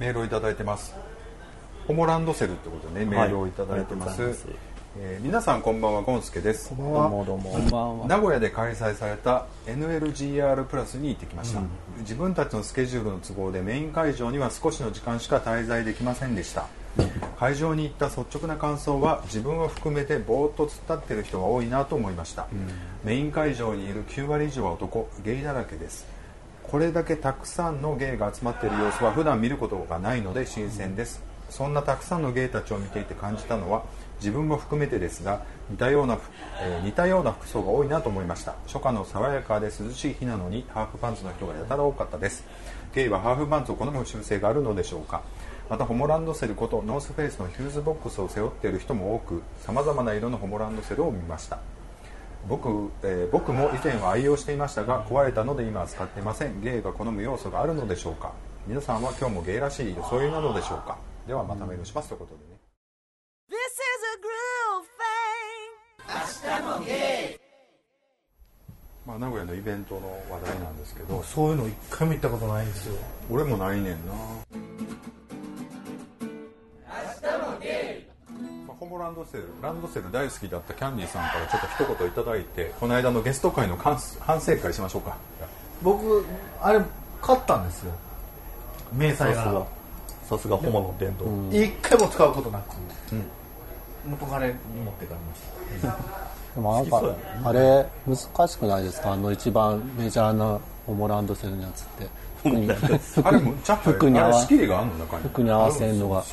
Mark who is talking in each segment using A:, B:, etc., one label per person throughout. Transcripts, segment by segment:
A: メールをいただいてます。ホモランドセルってことでねメールをいただいてます,、
B: はい
A: えー皆さんこんばんはゴンスケです。
B: どうもどうも
C: こんばんは。
A: 名古屋で開催された NLGR プラスに行ってきました、自分たちのスケジュールの都合でメイン会場には少しの時間しか滞在できませんでした。会場に行った率直な感想は自分を含めてぼーっと突っ立っている人が多いなと思いました、メイン会場にいる9割以上は男ゲイだらけですこれだけたくさんのゲイが集まっている様子は普段見ることがないので新鮮です、そんなたくさんのゲイたちを見ていて感じたのは自分も含めてですが似たような、えー似たような服装が多いなと思いました。初夏の爽やかで涼しい日なのにハーフパンツの人がやたら多かったです。ゲイはハーフパンツを好む習性があるのでしょうか。またホモランドセルことノースフェイスのヒューズボックスを背負っている人も多くさまざまな色のホモランドセルを見ました。僕,、えー僕も以前は愛用していましたが壊れたので今は使っていません。ゲイが好む要素があるのでしょうか。皆さんは今日もゲイらしい装いなのでしょうか。ではまたメールしますということでね。
D: This is a groove thing.
A: まあ、名古屋のイベントの話題なんですけど。
C: そういうの一回も行ったことないんですよ。
A: 俺もないねんなまあホモランドセルランドセル大好きだったキャンディーさんからちょっと一言いただいてこの間のゲスト会の反反省会しましょうか。
C: 僕あれ買ったんですよ。明細
B: さすが。
C: が
B: さすがホモの伝統、
C: 一回も使うことなく、元彼に持って帰りました。
E: でもなんかあれ難しくないですか？あの一番メジャーなホモランドセルのやつって。服に
A: あれむっちゃ
E: 服に合わ
A: あれ仕切りがあんの中に。
E: 服に合わせるのが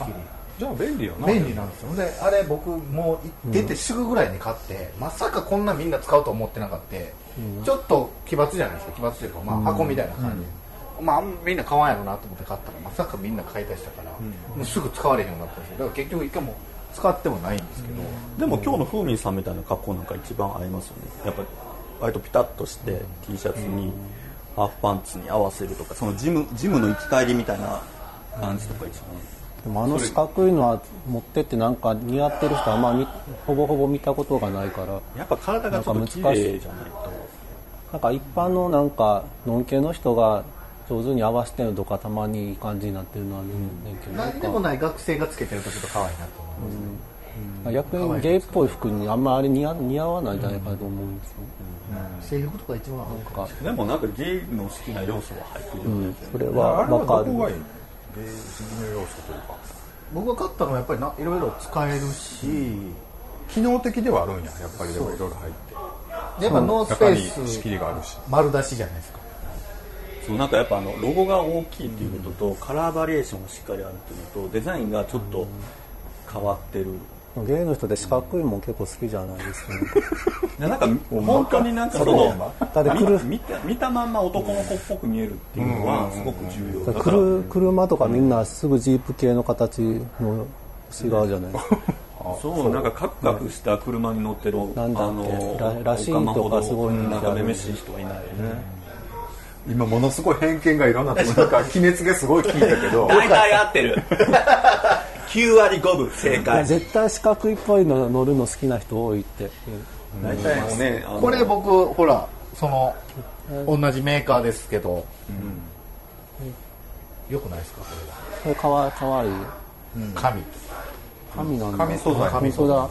A: じゃあ便利よな。
C: 便利なんですよ。であれ僕もう出てすぐぐらいに買って、まさかこんなみんな使うと思ってなかった、ちょっと奇抜じゃないですか。奇抜というか、まあ、箱みたいな感じ、まあみんな買わんやろなと思って買ったらまさかみんな買い足したから、もうすぐ使われへんようになったんですよ。だから結局一回も使ってもないんですけど、
B: でも今日の風味さんみたいな格好なんか一番合いますよね。やっぱり割とピタッとして T シャツにハーフパンツに合わせるとかそのジムジムの行き帰りみたいな感じとか一番
E: でもあの四角いのは持ってってなんか似合ってる人あんほぼほぼ見たことがないから
B: やっぱ体がちょっと綺麗じゃないと。
E: なんか一般のなんかのんけの人が上手に合わせてるのとかたまにいい感じになってるのは見るねんけど、
C: なんでもない学生がつけてるとちょっと可愛いなと思います、
E: 逆にゲイっぽい服にあん。まり似合似合わないん。じゃないかなと思うん。ですよ、
C: 制服とか一番
E: なん。か、
B: でもなん。かゲイの好きな要素は入ってるよね、
E: うん、それ
A: あ
E: は
A: れは
E: わかる
A: どこがいいベースの要素というか。
C: 僕が買ったのはやっぱりないろいろ使えるし、
A: 機能的ではあるんや。やっぱりでもいろいろ入って。
C: やっぱノースフェイス
A: 中に仕切りがあるし。
C: 丸出しじゃないですか。
B: そうなんかやっぱあのロゴが大きいっていうことと、カラーバリエーションがしっかりあるっていうのとデザインがちょっと変わってる、
E: ゲイの人で四角いもん結構好きじゃないですか、ね、
B: でなんか本当になんかその
E: だって来る
B: 見見た見たまんま男の子っぽく見えるっていうのはすごく重要だから。
E: 車車とかみんなすぐジープ系の形の違うじゃないですか。
B: そうなんかカクカクした車に乗ってる
E: なんだっけ
B: あの
E: ららしいとかすごい人気
B: なん
E: ある
B: かめめしい人はいないよね、
A: 今ものすごい偏見がいろんなとこなんか決めつけすごい聞いたけど。
B: 大体合ってる9割5分正解。
E: 絶対四角いっぽいの乗るの好きな人多いって。
B: 大体もうね
C: これ僕ほらその同じメーカーですけど、よくないですかこ
E: これかわかわいい。
C: れは、紙
E: 紙なんだ。
A: 紙素材
E: 紙素材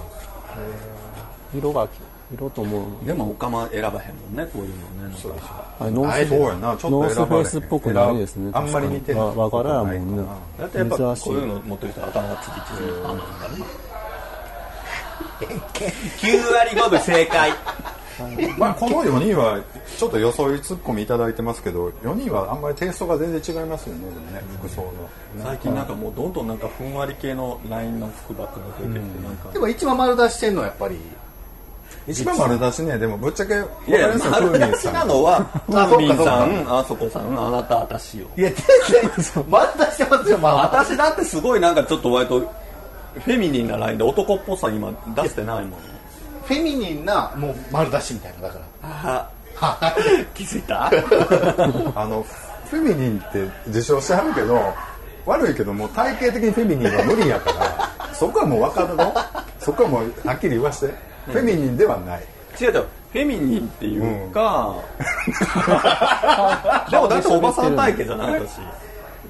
E: 色が色と思う。
B: でもオカマ選ばへんもんねこういうのねなんか。
E: あれノース
A: そうやな。ちょっ
E: ノース
A: と選ばれへん。
E: フェイスっぽくないですね。
A: あんまり似てる
E: わわからんもんね。
B: 大体やっぱこういうの持ってる人は頭がつきつきパンなんだね9割5分正解。
A: まあこの4人はちょっと予想いツッコミいただいてますけど4人はあんまりテイストが全然違いますよねでもね服装の。
B: 最近なんかもうどんどんなんかふんわり系のラインの服ばっかり増えてきてなんか。
C: でも一番丸出してんのはやっぱり
A: 一番丸出しね。でもぶっちゃけ
B: いやいや
A: わかりますよ。
B: 丸出しなのはふ
C: あそっか
B: さんあそこさんあなた私よ。
C: いや全然丸出してますよまあ
B: 私だってすごいなんかちょっと割とフェミニンなラインで男っぽさ今出してないもん。
C: フェミニンなもう丸出しみたいなだから。
B: あ気づいた？
A: あのフェミニンって自称してはるけど悪いけどもう体型的にフェミニンは無理やからそこはもう分かるの？そこはもうはっきり言わしてフェミニンではない。
B: 違う違う。フェミニンっていうか、でもだっておばさん体型じゃない私。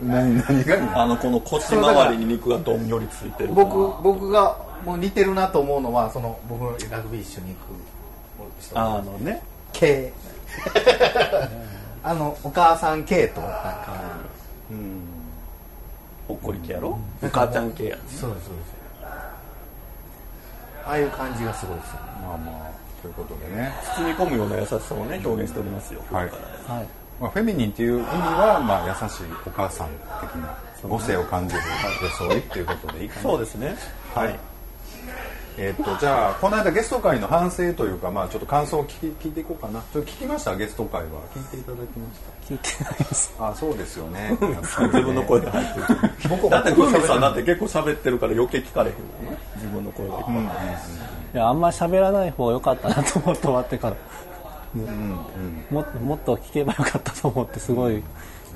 A: 何何が？いいの
B: あのこの腰周りに肉がどんよりついてる
C: 僕僕がもう似てるなと思うのはその僕のラグビー一緒に行く人。
B: あのね。
C: 系 あのお母さん系となん。か
B: ほっこり系やろ？お母ちゃん系や
C: そうですそうですああいう感じがすごいですよね。
A: まあまあということでね、
B: 包み込むような優しさをね表現しておりますよ。
A: はい。
E: はい。
A: まあ、フェミニンっていう意味は、まあ、優しいお母さん的な母性を感じる装いっていうことでいいかな。
B: そうですね。
A: はいえーっとじゃあこの間ゲスト会の反省というか、まあ、ちょっと感想を聞き聞いていこうかな。ちょっと聞きました？ゲスト会は。聞いていただきまし
E: 聞いてないです。
A: たあそうですよね。
B: 自分の声が入ってるだってふみさんだって結構喋ってるから余計聞かれへん自分の声がいっぱい
E: いやあんまり喋らない方が良かったなと思って終わってから、もっともっと聞けばよかったと思ってすごい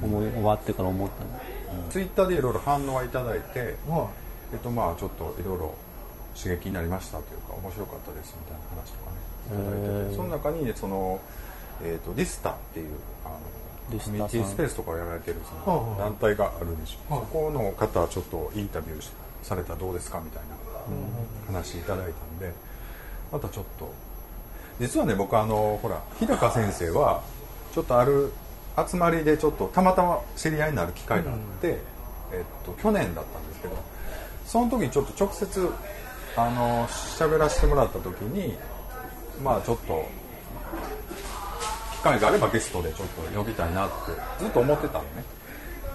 E: 思い終わってから思ったん。で
A: ツイッターでいろいろ反応はいただいて、えっとまあちょっといろいろ刺激になりましたというか面白かったですみたいな話とかねいただいててその中にねその、えっとディスタっていうあのコミュニティスペースとかをやられてるその団体があるでしょ、そこの方はちょっとインタビューしされたらどうですかみたいな話いただいたんでまたちょっと実はね僕あのほら日高先生はちょっとある集まりでちょっとたまたま知り合いになる機会があって、えっと、去年だったんですけどその時にちょっと直接あの喋らせてもらった時にまあちょっと機会があればゲストでちょっと呼びたいなってずっと思ってたのね。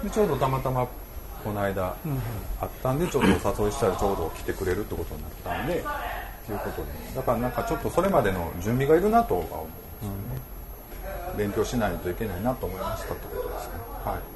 A: でちょうどたまたまこの間あったんでちょっとお誘いしたらちょうど来てくれるってことになったんでということで。だからなんかちょっとそれまでの準備がいるなとは思うんですよね、勉強しないといけないなと思いましたってことですね。はい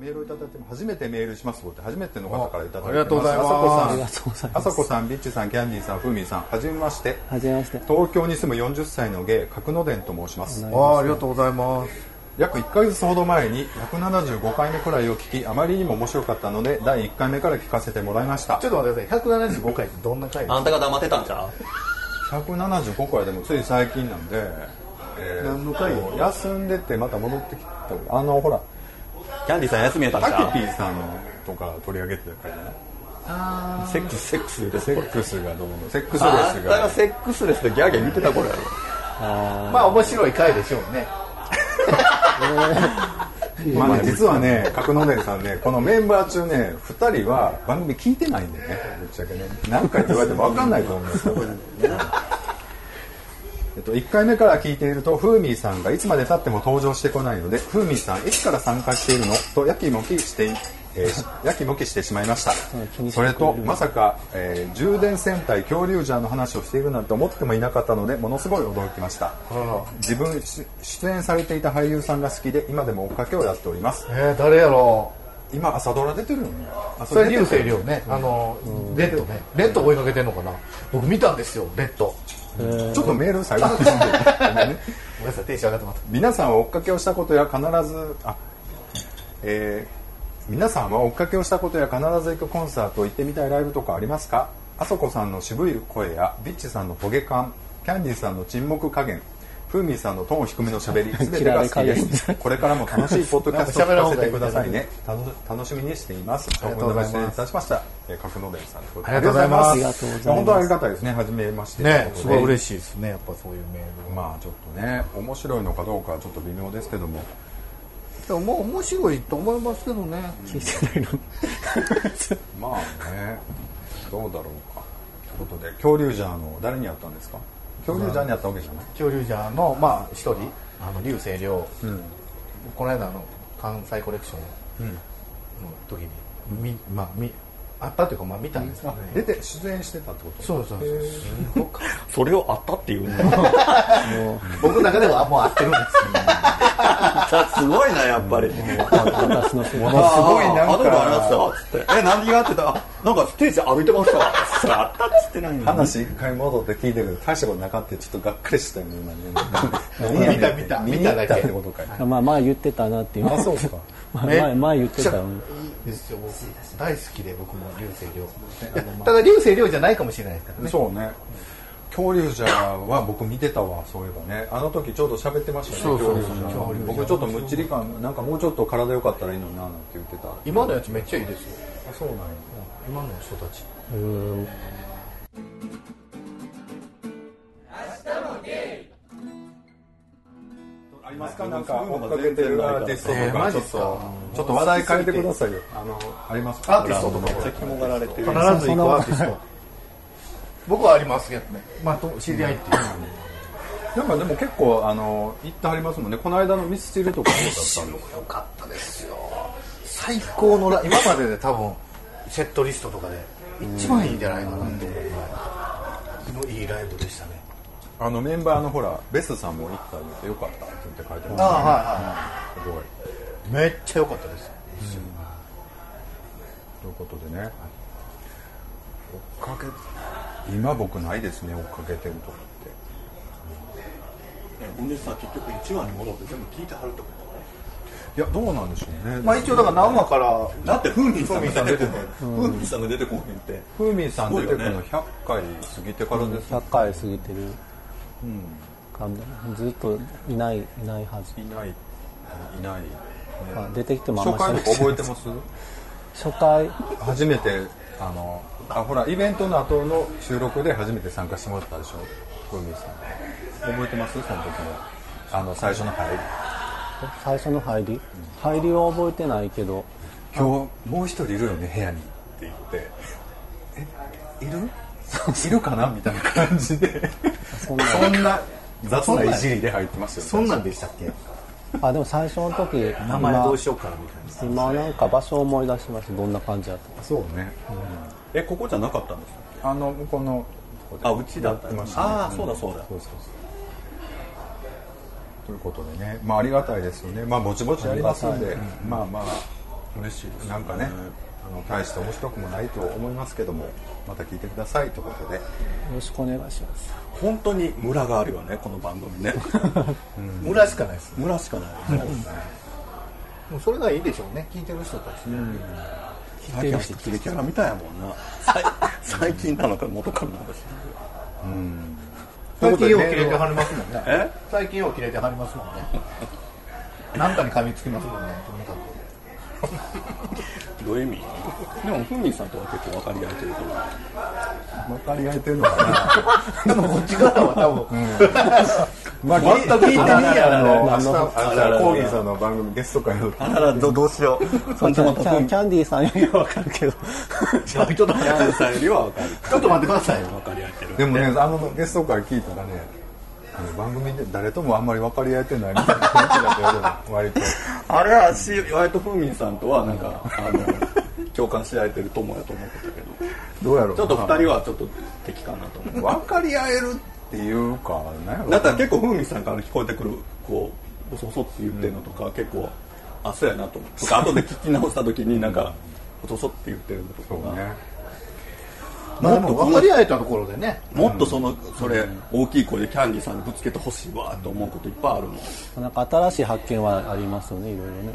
A: メールをいただいても初めてメールしますって初めての方からいただいてます。
C: ありがとうございます。
E: ありが
A: あ
E: とうござい
A: さ
E: ます
A: こさんビッチさんキャンディーさんふみさんはじめまして。
E: はじめまして。
A: 東京に住む40歳のゲイ角野伝と申します。
C: ああありがとうございます。
A: 約1ヶ月ほど前に175回目くらいを聞きあまりにも面白かったので第1回目から聞かせてもらいました。
C: ちょっと待ってください。175回ってどんな回？ですか
B: あんたが黙ってたんちゃう
A: ？175回でもつい最近なんで、えー
C: 何の回
A: 休んでてまた戻ってきたあのほら
B: キャンディーさん休みやったんち
A: タ
B: ゃう？
A: キピーさんとか取り上げてた回じゃない？
B: セックスセックス
A: セックスがどうの？セックスレ
B: あん
A: スが
B: たがセックスレスでギャーギャー言ってた頃やろ。
C: まあ面白い回でしょうね。
A: まあね、実はね、角野伝さんね、このメンバー中ね、2人は番組聞いてないんでね、ぶっちゃけね、何回って言われても分かんないと思うんですよ。えっと、1回目から聞いていると、ふーみーさんがいつまで経っても登場してこないので、ふーみーさん、いつから参加しているの？とやきもきしてい、えーし やきもきしてしまいました。それと、まさか、えー充電戦隊恐竜ジャーの話をしているなんて思ってもいなかったので、ものすごい驚きました。自分し出演されていた俳優さんが好きで今でも追っかけをやっております。
C: えー、誰やろ
A: 今朝ドラ出てるよね。
C: それ流星涼ね。あのレッドね。レッド追いかけてんのかな。僕見たんですよレッド
A: ちょっとメール最後に読んでごめんね
C: ごめんなさいテンション上がってます
A: 皆さんは追っかけをしたことや必ずあえー皆さんは追っかけをしたことや必ず行くコンサート行ってみたいライブとかありますか？あそこさんの渋い声やビッチさんのトゲ感キャンディーさんの沈黙加減ふーみーさんのトーン低めのしゃべり 全てが好きです。これからも楽しいポッドキャストを 聞かせてくださいね。楽楽しみにしています。
C: ありがとうございます。
A: いたしましたえー角野伝さん
C: ありがとうございます。
A: 本当ありがたいですね。初めまして。
C: ねすごい
A: い
C: 嬉しいですねやっぱそういうメール。
A: まあちょっとね面白いのかどうかはちょっと微妙ですけども。
C: でも面白いと思いますけどね。
E: 聞いてないの
A: まあねどうだろうか。ということで恐竜ジャーの誰にやったんですか？恐竜ジャーにやったわけじゃない？
C: 恐竜ジャーのまあ一人。あの流星涼、この間の関西コレクションの時に、みまあみあったというかまあ見たんですけどね、
A: 出て出演してたってこと？
C: そうそうそう。
B: それをあったっていうね。
C: 僕の中ではもう合ってるんです
B: すごいなやっぱり。
E: 私の
A: ものすごいなん
B: ああでもありましたつってえ何があってたあなんかステージ歩いてましたわそれあったっつってないの
A: 話一回戻って聞いてるけど大したことなかったちょっとがっかりしたよね今ね
C: 見た見た
A: 見に行ったってことかい
E: まあ前言ってたなっていう
A: あそうか
E: 前前前言ってたよ
C: いいですよ僕大好きで僕も流星涼。ただ流星涼じゃないかもしれないですからね。
A: そうね。恐竜じゃは僕見てたわそういえばね。あの時ちょうど喋ってましたね
C: そうそうそう。
A: 恐竜じゃ。僕ちょっとむっちり感なんかもうちょっと体良かったらいいのにななんて言ってた。あ
C: 今のやつめっちゃいいですよ。
A: そうなんや。
C: 今の人たち。
E: うん
A: ありますか？なんか追っかけてるアーティストと
C: えー
A: か？ちょっとちょっと話題変えてくださいよ。あのありますか？
C: アーティストとか。
B: めっちゃ肝がられてる。
C: 必ず行くアーティスト。僕はありますけどね。まあと知り合いっていう。
A: なんかでも結構あの行ってはりますもんね。この間のミスチルとかどうだったんですか
C: よかったですよ。最高のラ今までで多分セットリストとかで一番いいんじゃないかなって。思うのいいライブでしたね
A: あのメンバーのほらベスさんも行った言ってよかったって言って書いてます。
C: ああはいはい
A: すごい
C: めっちゃ良かったです。
A: ということでね追っかけ今僕ないですね追っかけてるとかって。
B: お姉さん結局1話に戻って全部聞いてはるってこ
A: いやどうなんでしょうね。
C: まあ一応だから何話から
B: とだって風味さんが出てこへん風味さんが出てこへんって。
A: ふうみんさん出てくるの
B: すごいよね。
A: 100回過ぎてからです、
E: 100回過ぎてる感じずっといないいないはず、
A: いない。いない、
E: まあ、出てきてもあんまり
A: 覚えてます？
E: 初回。
A: 初めてあのあほらイベントの後の収録で初めて参加してもらったでしょ？ふうみんさん。覚えてます？その時の。あの最初の入り。
E: 最初の入り？入りは覚えてないけど。
A: 今日もう一人いるよね？部屋に。って言って。えいる？いるかなみたいな感じで。
E: そんな
A: そんな雑ないじりで入ってますよね。
C: そんなんでしたっけ？
E: あでも最初の時
C: 名前どうしようかなみたいな。
E: 今今なんか場所を思い出しました。どんな感じだったか。
A: そうね、
B: えここじゃなかったんですか
A: あの向こうの
B: あうちだった
A: ね。
B: ああそうだそうだ。
A: そうそうそう。ということでね。まあありがたいですよね。まあぼちぼちやりますんで、まあまあ
B: 嬉しいです
A: なんかねあの大して面白くもないと思いますけどもまた聞いてくださいということで。
E: よろしくお願いします。
B: 本当にムラがあるよねこの番組 ね。
C: 村しかないです
B: ムラしかない
C: もうそれがいいでしょうね聞いてる人たちね。
B: 最近はキレキャラみたいやもんな。最 最近なのか元からなのかし
C: 最近よう切れてはりますもんね。
B: え？
C: 最近よう切れてはりますもんね。なんかに噛みつきますもんね。とにかく
B: どういう意味？でもふみさんとは結構分かり合えてると思う。
A: 分かり合えてるのかな？
C: でもこっち側は多分、
A: まあ、
C: 全く聞いてないや
A: あ
C: ろ
A: の明日、あじゃあコーギーさんの番組ゲスト会の
B: あららどどうしよう。そん
E: キャ
B: なまたふみ
E: キャキャンディーさんよりはわかるけど。
C: ちょっと待って
B: ヤンさんよりは分かる。
C: ちょっと待ってくださいよ。
B: 分かり合えてる。
A: でもね、あのゲスト会聞いたらね、あの番組で誰ともあんまり分かり合えてないみたいな雰囲気だったよ、割と。
B: あれはし割とふみさんとはなんかあの 共感し合えてる友やと思ってたけど。
A: どうやろう
B: ちょっと二人はちょっと敵かなと思う
A: 分かり合えるっていうか、なんやろ
B: だったら結構ふみさんから聞こえてくるこうボソボソって言ってるのとか、結構あそうやなと思うとか後で聞き直した時になんかボソボソって言ってるのとか。
A: ね。
C: まあでも分かり合えたところでね。
B: もっとそのそれ大きい声でキャンディーさんにぶつけてほしいわと思うこといっぱいあるもん。
E: なんか新しい発見はありますよねいろいろね、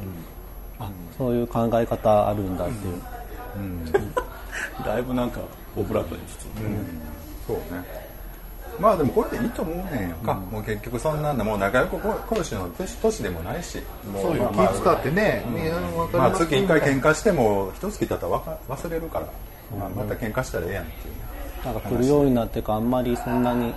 E: あそういう考え方あるんだっていう、
B: だいぶなんかオブラートに包んで、
A: そうね。まあでもこれでいいと思うね。ん。やんか。もう結局そんなんだ、もう仲良くこしの年年でもないし。も
C: そう気使ってね、ね分かり
A: まあ月一回喧嘩しても、一月経ったらわか忘れるから、まあまた喧嘩したらええやんっていうね。
E: なんか来るようになってからあんまりそんなに
A: 何？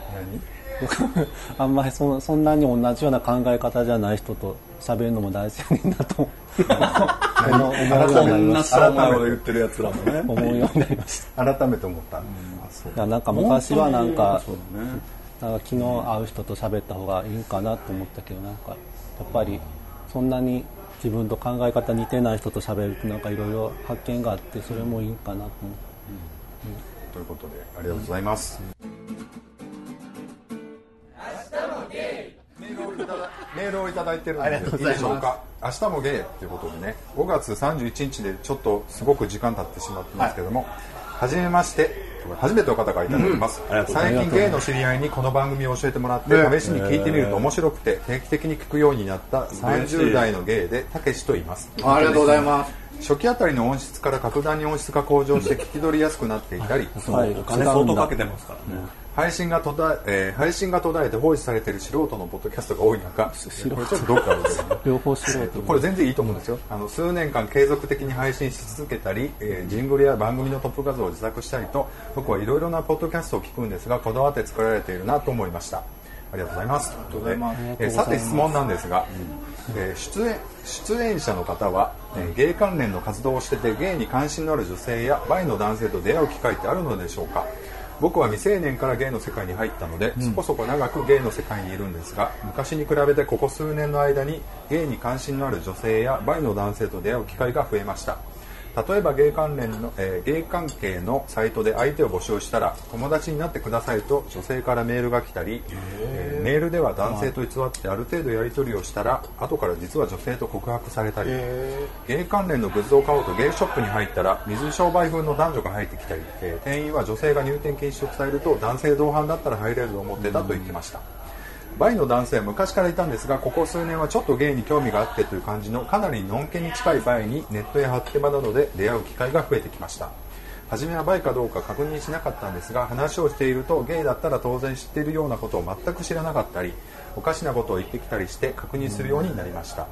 E: あんまりそそんなに同じような考え方じゃない人と喋るのも大事やねんなと思う。よう
B: こ
E: になりました。
B: しょうもないこと言ってるやつらもね。
E: 思うようになりました。
A: 改めて思った。
E: いやなんか昔はなんか
B: ね。
E: なんか昨日会う人と喋った方がいいかなと思ったけどなんかやっぱりそんなに自分と考え方似てない人と喋るとなんかいろいろ発見があってそれもいいかなと思って。
A: ということでありがとうございます。メールをいただいてるんで
C: い
A: いいでしょうか？明日もゲイということでね、5月31日でちょっとすごく時間経ってしまってますけども、はじめまして。初めての方からいただきます、
B: うござい
A: 最近ゲイの知り合いにこの番組を教えてもらって試しに聞いてみると面白くて定期的に聞くようになった30代のゲイでたけしと言います。
C: ありがとうございます
A: 初期あたりの音質から格段に音質が向上して聞き取りやすくなっていたり、
B: そのお金相当かけてますからね、
A: 配信が途絶ええー配信が途絶えて放置されている素人のポッドキャストが多い中これちょっとどうかですけど
E: 両方素人。
A: これ全然いいと思うんですよ。あの数年間継続的に配信し続けたり、えージングルや番組のトップ画像を自作したりと僕はいろいろなポッドキャストを聞くんですがこだわって作られているなと思いましたありがとうございます。えーさて質問なんですが、えー出演出演者の方は、えーゲイ関連の活動をしててゲイに関心のある女性やバイの男性と出会う機会ってあるのでしょうか。僕は未成年からゲイの世界に入ったので、そこそこ長くゲイの世界にいるんですが昔に比べてここ数年の間にゲイに関心のある女性やバイの男性と出会う機会が増えました例えばゲイ関連の、えーゲイ関係のサイトで相手を募集したら友達になってくださいと女性からメールが来たり、えーメールでは男性と偽ってある程度やり取りをしたら後から実は女性と告白されたりゲイ関連のグッズを買おうとゲイショップに入ったら水商売風の男女が入ってきたり、えー店員は女性が入店禁止を伝えると男性同伴だったら入れると思ってたと言ってました、バイの男性は昔からいたんですがここ数年はちょっとゲイに興味があってという感じのかなりのんけに近いバイにネットや発展場などで出会う機会が増えてきました。初めはバイかどうか確認しなかったんですが話をしているとゲイだったら当然知っているようなことを全く知らなかったりおかしなことを言ってきたりして確認するようになりました。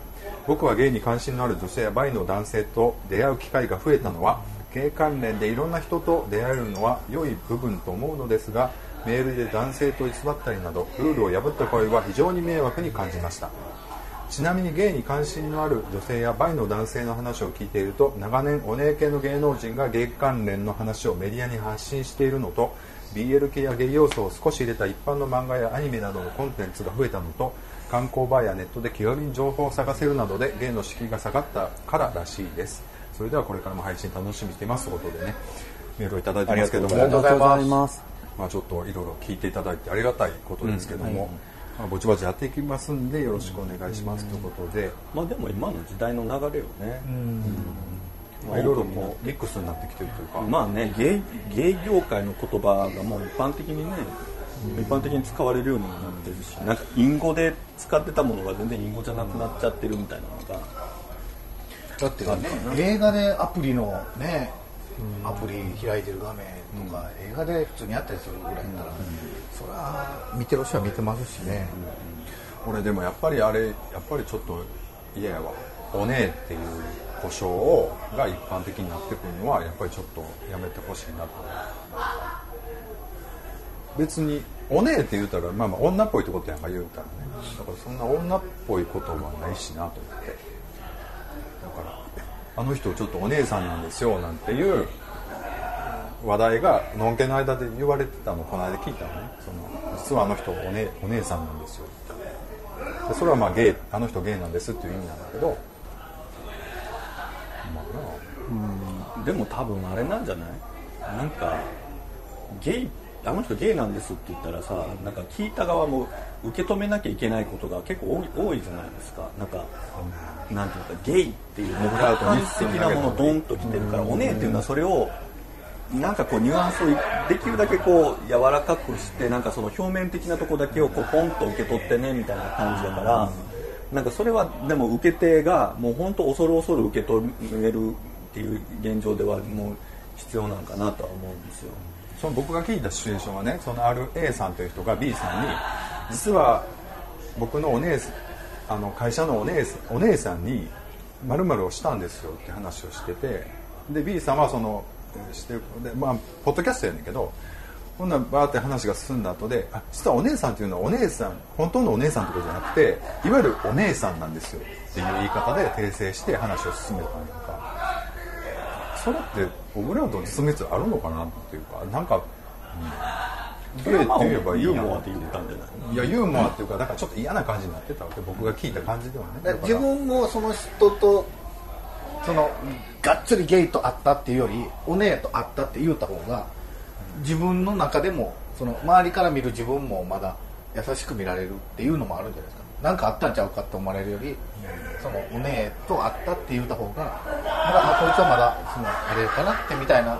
A: 僕はゲイに関心のある女性やバイの男性と出会う機会が増えたのはゲイ関連でいろんな人と出会えるのは良い部分と思うのですがメールで男性と偽ったりなどルールを破った行為は非常に迷惑に感じました。ちなみにゲイに関心のある女性やバイの男性の話を聞いていると長年お姉系の芸能人がゲイ関連の話をメディアに発信しているのと BL 系やゲイ要素を少し入れた一般の漫画やアニメなどのコンテンツが増えたのと観光バーやネットで気軽に情報を探せるなどでゲイの敷居が下がったかららしいです。それではこれからも配信楽しみにしています。ということでねメールをいただいてますけども。
C: ありがとうございます。
E: ま
A: あ、ちょっといろいろ聞いていただいてありがたいことですけども、まあ、ぼちぼちやっていきますんでよろしくお願いしますということで、
B: まあでも今の時代の流れよね、
A: まあ、いろいろこうミックスになってきてるというか、
B: まあねゲイゲイ業界の言葉がもう一般的にね、一般的に使われるようにもなってるしなんか隠語で使ってたものが全然隠語じゃなくなっちゃってるみたいなのが、
C: だってね。映画でアプリのねアプリ開いてる画面とか、映画で普通にあったりするぐらいだったら、それは見てる人は見てますしね、
A: 俺でもやっぱりあれやっぱりちょっと嫌やわ。おねえっていう故障をが一般的になってくるのはやっぱりちょっとやめてほしいなと別におねえって言うたら、まあ、まあ女っぽいってことやんか言うたらね。だからそんな女っぽいことはないしなと思ってあの人ちょっとお姉さんなんですよなんていう話題がのんけの間で言われてたのこの間聞いたのね。その実はあの人お,、ね、お姉さんなんですよ。でそれはまあゲイあの人ゲイなんですっていう意味なんだけど。まあな
B: でも多分あれなんじゃない？なんかゲイあの人ゲイなんですって言ったらさなんか聞いた側も受け止めなきゃいけないことが結構多いじゃないですか。なんかなんていうかゲイっていうもう客観的なものドンときてるからおねえっていうのはそれをなんかこうニュアンスをできるだけこう柔らかくしてなんかその表面的なとこだけをこうポンと受け取ってねみたいな感じだからなんかそれはでも受け手がもう本当恐る恐る受け止めるっていう現状ではもう必要なのかなとは思うんですよ。
A: その僕が聞いたシチュエーションはねそのある A さんという人が B さんに実は僕のお姉あの会社のお姉さんお姉さんに〇〇をしたんですよって話をしててで B さんはそのしてでまあポッドキャストやねんけどほんならバーって話が進んだ後であ実はお姉さんっていうのはお姉さん本当のお姉さんってことじゃなくていわゆるお姉さんなんですよっていう言い方で訂正して話を進めたんやんか。それって僕らと進む必要あるのかなっていうかなんか、うん、ゲイって言えばいい
B: ユーモアで言ったんじゃない
A: いやユーモアっていうかだからちょっと嫌な感じになってたわけ僕が聞いた感じではね。
C: 自分もその人とそのがっつりゲイと会ったっていうよりお姉と会ったって言うた方が自分の中でもその周りから見る自分もまだ優しく見られるっていうのもあるんじゃないですか何かあったんちゃうかって思われるよりそのお姉と会ったって言うた方がまだあこいつはまだそのあれかなってみたいな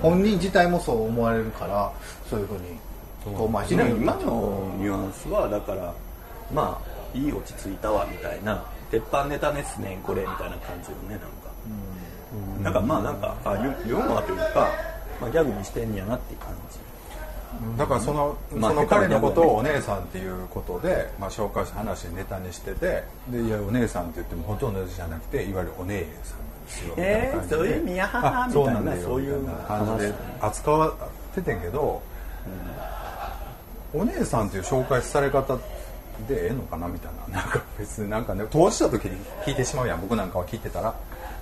C: 本人自体もそう思われるからそういうふうに
B: 今のニュアンスはだからまあいい落ち着いたわみたいな鉄板ネタですねこれみたいな感じよねなんか。なんかまあなんかあユユーモアというか、まあ、ギャグにしてんやなっていう感じ
A: だからその,、
B: まあ
A: その彼のことをお姉さんっていうことで、まあ、紹介した話ネタにしててでいやお姉さんって言ってもほとんどじゃなくていわゆるお姉さんなんですよみたいな感じで。
B: そういう意味やはは
A: あ
B: みたいな
A: そう
B: いう
A: 感じで扱わっててんけど、お姉さんっていう紹介され方でええのかなみたいな。なんか別になんかね当事者時に聞いてしまうやん僕なんかは聞いてたら。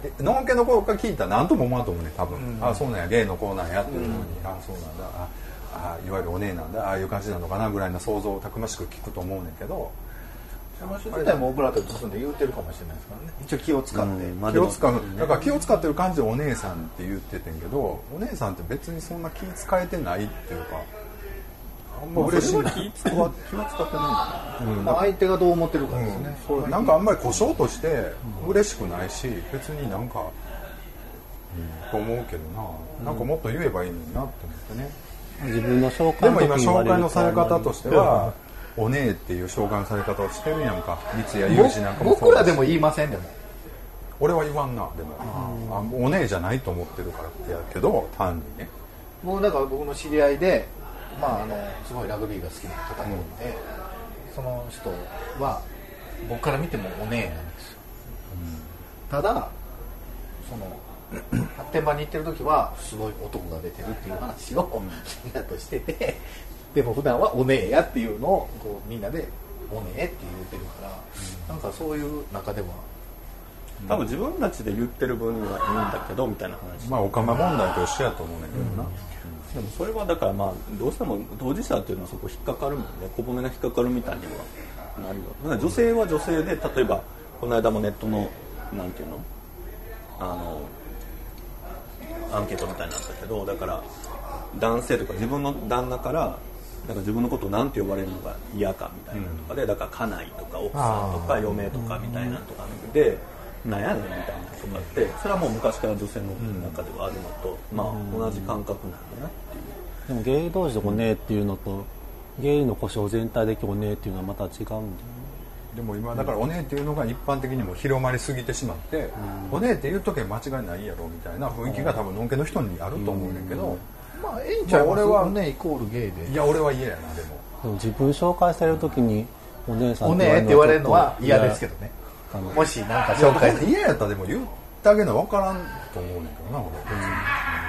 A: でのんけの子が聞いたら何とも思わんと思うね多分、あそうなんやゲイの子なんやっていうふうに、あそうなんだ。ああいわゆるお姉なんだああいう感じなのかなぐらいの想像をたくましく聞くと思うねんけど。
C: その人自体もオブラートに包んで言うてるかもしれないですからね。一応気を使って、
B: まあでも
A: 気を使うだから気を使ってる感じでお姉さんって言っててんけどお姉さんって別にそんな気使えてないっていうかあんま嬉しい
B: それは気使わ気は使ってないんだ
C: まあ、相手がどう思ってるかですね、
A: そうなんかあんまり故障として嬉しくないし別になんか、うんと思うけどな、なんかもっと言えばいいのになって思ってね
E: 自分の紹
A: でも今紹介のされ方としては「おねえ」っていう紹介のされ方をしてるやんか。三谷裕二なんかも
C: 僕らでも言いませんでも。
A: 俺は言わんな。でもあおねえじゃないと思ってるからってやけど単にね。
C: もうだから僕の知り合いで、まあ、あのすごいラグビーが好きな方がいて、その人は僕から見てもお姉なんですよ、ただその発展場に行ってる時はすごい男が出てるっていう話をみんなとしててでも普段はお姉やっていうのをこうみんなでお姉って言ってるから、なんかそういう中では
B: 多分自分たちで言ってる分にはいいんだけどみたいな話。
A: まあおかま問題と一緒やと思うねんだけどな、
B: でもそれはだからまあどうしても当事者っていうのはそこ引っかかるもんね。小骨が引っかかるみたいにはなるよ。だから女性は女性で例えばこの間もネットのなんていうの？あのアンケートみたいになったけどだから男性とか自分の旦那からなんか自分のことを何て呼ばれるのが嫌かみたいなのとかで、だから家内とか奥さんとか嫁とかみたいなのとかで、なん。やねんみたいなとかってそれはもう昔から女性の中ではあるのと、まあ同じ感覚なんだなっていう。
E: でもゲイ同士でおねえっていうのとゲイの故障全体でおねえっていうのはまた違うんだよね
A: でも今だからおねえっていうのが一般的にも広まりすぎてしまって、おねえって言うときは間違いないやろみたいな雰囲気が多分のんけの人にあると思うねんけど、
C: まあええんちゃいます？
A: まあ俺は
C: お姉イコールゲイで。
A: いや俺は嫌やなでも。
E: でも自分紹介される時にお姉さん
C: おねえって言われるのは嫌ですけどね。もしなんか紹介
A: 嫌やったらでも言ってあげるの分からんと思うねんけどな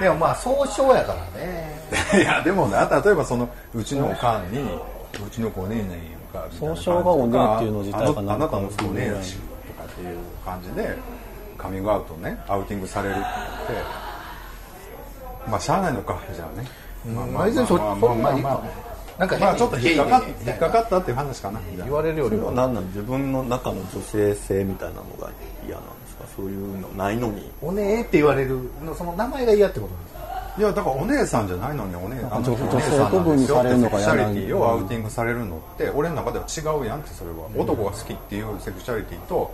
C: でもまあ総称やからね。
A: 俺 いやでもな例えばそのうちのおかんにうちの子お姉ねんやんか
E: 総称がお姉っていうの自体がなんか
A: あなたの息子お姉やしとかっていう感じでカミングアウトねアウティングされるってまあしゃあないのかじゃあね。まあ
C: まあ
A: まあ
C: そん
A: まあまあ。
C: なんか
A: まあちょっと引っかか引っかかったっていう話かな
C: 言われるよりは。
B: それは何なん自分の中の女性性みたいなのが嫌なんですか？そういうのないのに。
C: おねえって言われるのその名前が嫌ってことなんですか？
A: いやだからお姉さんじゃないのにお姉あの人
E: 女
A: お姉さん
E: 女性区分にされるのが
A: セクシャリティをアウティングされるのって俺の中では違うやんってそれは、男が好きっていうセクシャリティと、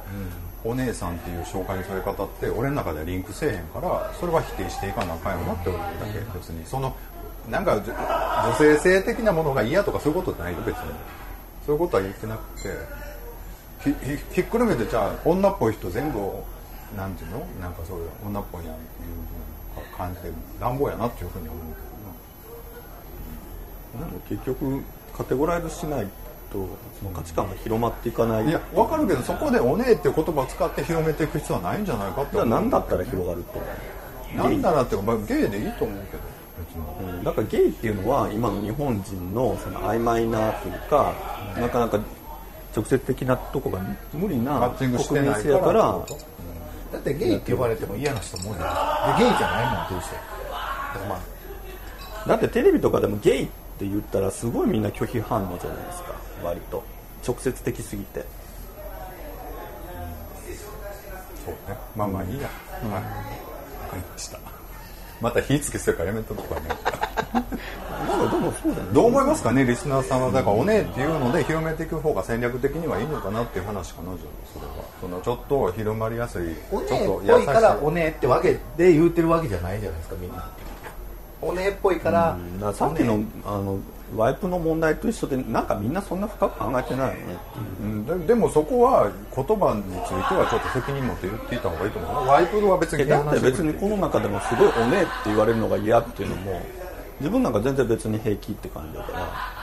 A: お姉さんっていう紹介のされ方って俺の中ではリンクせえへんからそれは否定していかなあかんよなって思うだけ別に。そのなんかじ女性性的なものが嫌とかそういうことじゃないよ別に。そういうことは言ってなくて。ひひひっくるめてじゃあ女っぽい人全部なんていうの？なんかそういう女っぽいなっていう感じで乱暴やなっていうふうに思う
B: 結局カテゴライズしないと価値観が広まっていかない。
A: けどないやわかるけどそこで「おねえ」っていう言葉を使って広めていく必要はないんじゃないかって
B: 何だったら広がると
A: なんだらって。いうか、まあ、ゲイでいいと思う。けど
B: うんだからゲイっていうのは今の日本人のその曖昧なというかなかなか直接的なとこが無理な国民性やから
C: だってゲイって呼ばれても嫌な人も多いじゃないでゲイじゃないもんっていう人だからまあ。
B: だってテレビとかでもゲイって言ったらすごいみんな拒否反応じゃないですか。割と。直接的すぎて。
A: そうね。まあまあいいや、はい。わかりました。また火つけするからやめとくわね
B: まあでもそうだよね。
A: どう思いますかね？リスナーさんはだからおねえっていうので広めていく方が戦略的にはいいのかなっていう話かなじゃあそれは。そのちょっと広まりやすい
C: おね
A: ちょっと
C: えっぽいからおねえってわけで言うてるわけじゃないじゃないですかみんな。おねえっぽいから
B: からさっきのあのワイプの問題と一緒でなんかみんなそんな深く考えてないよね
A: う。ん。ででもそこは言葉についてはちょっと責任持って言っていた方がいいと思う。ワイプは別に
B: だって別にこの中でもすごいおねえって言われるのが嫌っていうのも自分なんか全然別に平気って感じだから。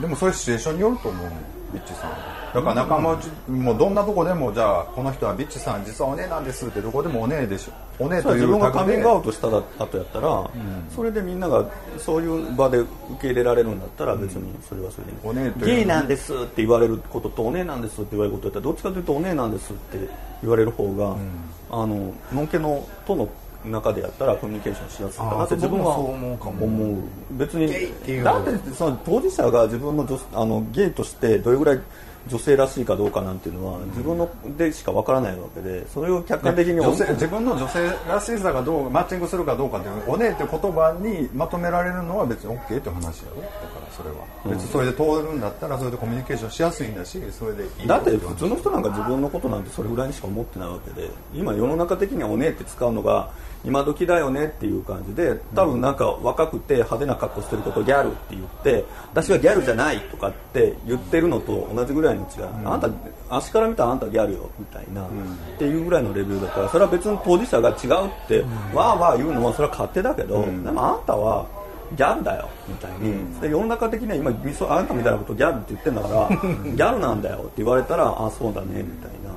A: でもそういうシチュエーションによると思うのビッチさんだから仲間内もうどんなとこでもじゃあこの人はビッチさん実はお姉なんですってどこでもお姉でしょ。お姉という
B: 自分がカミングアウ
A: ト
B: トした後やったら、それでみんながそういう場で受け入れられるんだったら別にそれはそれでいい、
A: お姉と
B: ゲイなんですって言われることとお姉なんですって言われることだったらどっちかというとお姉なんですって言われる方が、あののんけのとの中でやったらコミュニケーションしやすいかなって自分は
C: 思うかも。
B: 思う。別にだってその当事者が自分の女あのゲイとしてどれぐらい女性らしいかどうかなんていうのは自分のでしかわからないわけでそれを客観的に
A: 女性自分の女性らしさがどうマッチングするかどうかっていうお姉って言葉にまとめられるのは別に OK って話やろ。だからそれは、別にそれで通るんだったらそれでコミュニケーションしやすいんだしそれでいいよ。
B: だって普通の人なんか自分のことなんてそれぐらいにしか思ってないわけで今世の中的にはおねえって使うのが今時だよねっていう感じで多分なんか若くて派手な格好してることをギャルって言って私はギャルじゃないとかって言ってるのと同じぐらいの違い、あんた足から見たらあんたギャルよみたいな、っていうぐらいのレベルだからそれは別に当事者が違うって、わーわー言うのはそれは勝手だけど、でもあんたはギャルだよみたいに、で世の中的には今あんたみたいなことギャルって言ってんだから ギャルなんだよって言われたらあそうだねみたいな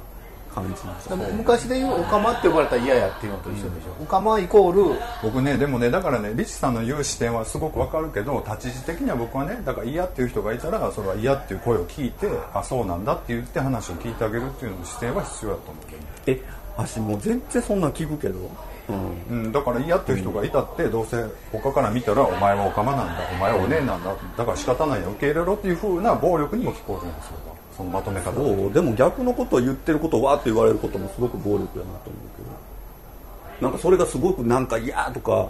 B: 感じです
C: で
B: よ
C: も昔で言うオカマって呼ばれたら嫌やっていうのと一緒でしょ、オカマイコール。
A: 僕ねでもねだからねリチさんの言う視点はすごくわかるけど立ち位置的には僕はねだから嫌っていう人がいたらそれは嫌っていう声を聞いてあそうなんだって言って話を聞いてあげるっていう視点は必要だと思うけど
B: え私もう全然そんなん聞くけど、うん、
A: うん、だから嫌っていう人がいたってどうせ他から見たらお前はオカマなんだお前はお姉なんだだから仕方ないよ受け入れろっていう風な暴力にも聞こえるんですよそのまとめ方。
B: そう。でも逆のことを言ってることをわーって言われることもすごく暴力やなと思うけど。なんかそれがすごくなんか嫌とか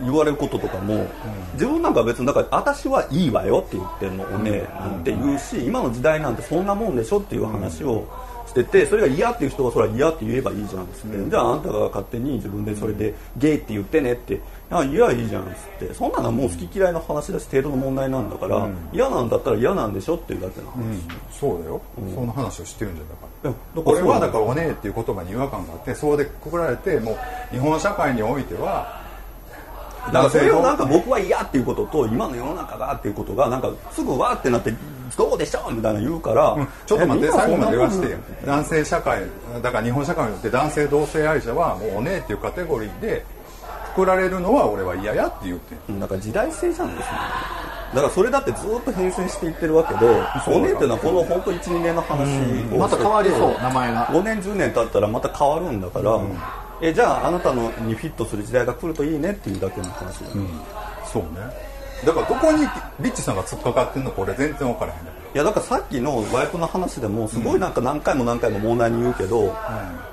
B: 言われることとかも、自分なんかは別にだから私はいいわよって言ってんのおねなんて言うし今の時代なんてそんなもんでしょっていう話をしててそれが嫌っていう人はそれは嫌って言えばいいじゃんっつって、じゃああんたが勝手に自分でそれでゲイって言ってねってあいやいいじゃんっつって。そんなのはもう好き嫌いの話だし程度の問題なんだから、嫌なんだったら嫌なんでしょっていうだけの話、
A: そうだよ、その話をしてるんじゃだから。
B: いやだから
A: 俺はだ。からお姉っていう言葉に違和感があってそうでくくられてもう日本社会においては
B: だからそれをなんか僕は嫌っていうことと今の世の中がっていうことがなんかすぐわーってなってどうでしょうみたいな言うから、
A: ちょっと待って
B: え
A: 最後まで言わせてよ。男性社会だから日本社会によって男性同性愛者はもうお姉っていうカテゴリーでくくられるのは俺は嫌やって言って
B: ななんか時代性じゃないですねだからそれだってずっと変遷していってるわけでおねっていうのはこの本当12年の話を
C: また変わりそう名前が。
B: 5年10年経ったらまた変わるんだから、えじゃああなたのにフィットする時代が来るといいねっていうだけの話だよ、
A: そうね。だからどこにリッチさんが突っかかってんのか俺全然分からへん
B: いやだからさっきのワイプの話でもすごいなんか何回も何回も問題に言うけど、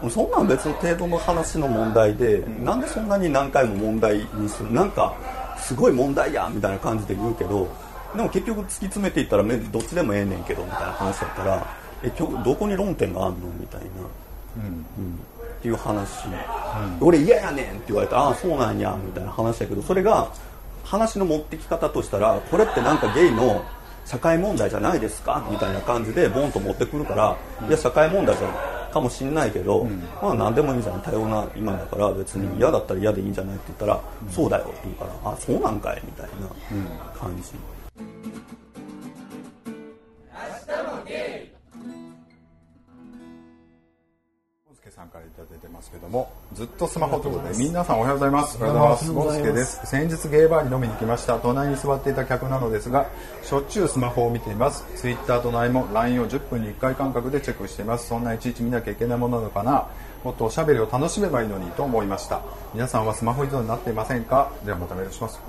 B: そんなん別の程度の話の問題で、なんでそんなに何回も問題にするなんかすごい問題やみたいな感じで言うけどでも結局突き詰めていったらめどっちでもええねんけどみたいな話だったらえ今日どこに論点があるのみたいな、うん。っていう話、俺嫌やねんって言われてああそうなんやみたいな話だけどそれが話の持ってき方としたらこれってなんかゲイの社会問題じゃないですかみたいな感じでボンと持ってくるから、いや社会問題じゃかもしんないけど、まあ何でもいいんじゃない多様な今だから別に嫌だったら嫌でいいんじゃないって言ったら、そうだよって言うからあそうなんかいみたいな感じ、
A: ボスケさんからいただいてますけどもずっとスマホということで皆さんおはようございます。おはようございます。ボスケです。先日ゲーバーに飲みに来ました。隣に座っていた客なのですがしょっちゅうスマホを見ています。ツイッターと LINE も LINE を10分に1回間隔でチェックしています。そんないちいち見なきゃいけないものなのかな。もっとおしゃべりを楽しめばいいのにと思いました。皆さんはスマホ依存になっていませんか？ではまたメールします。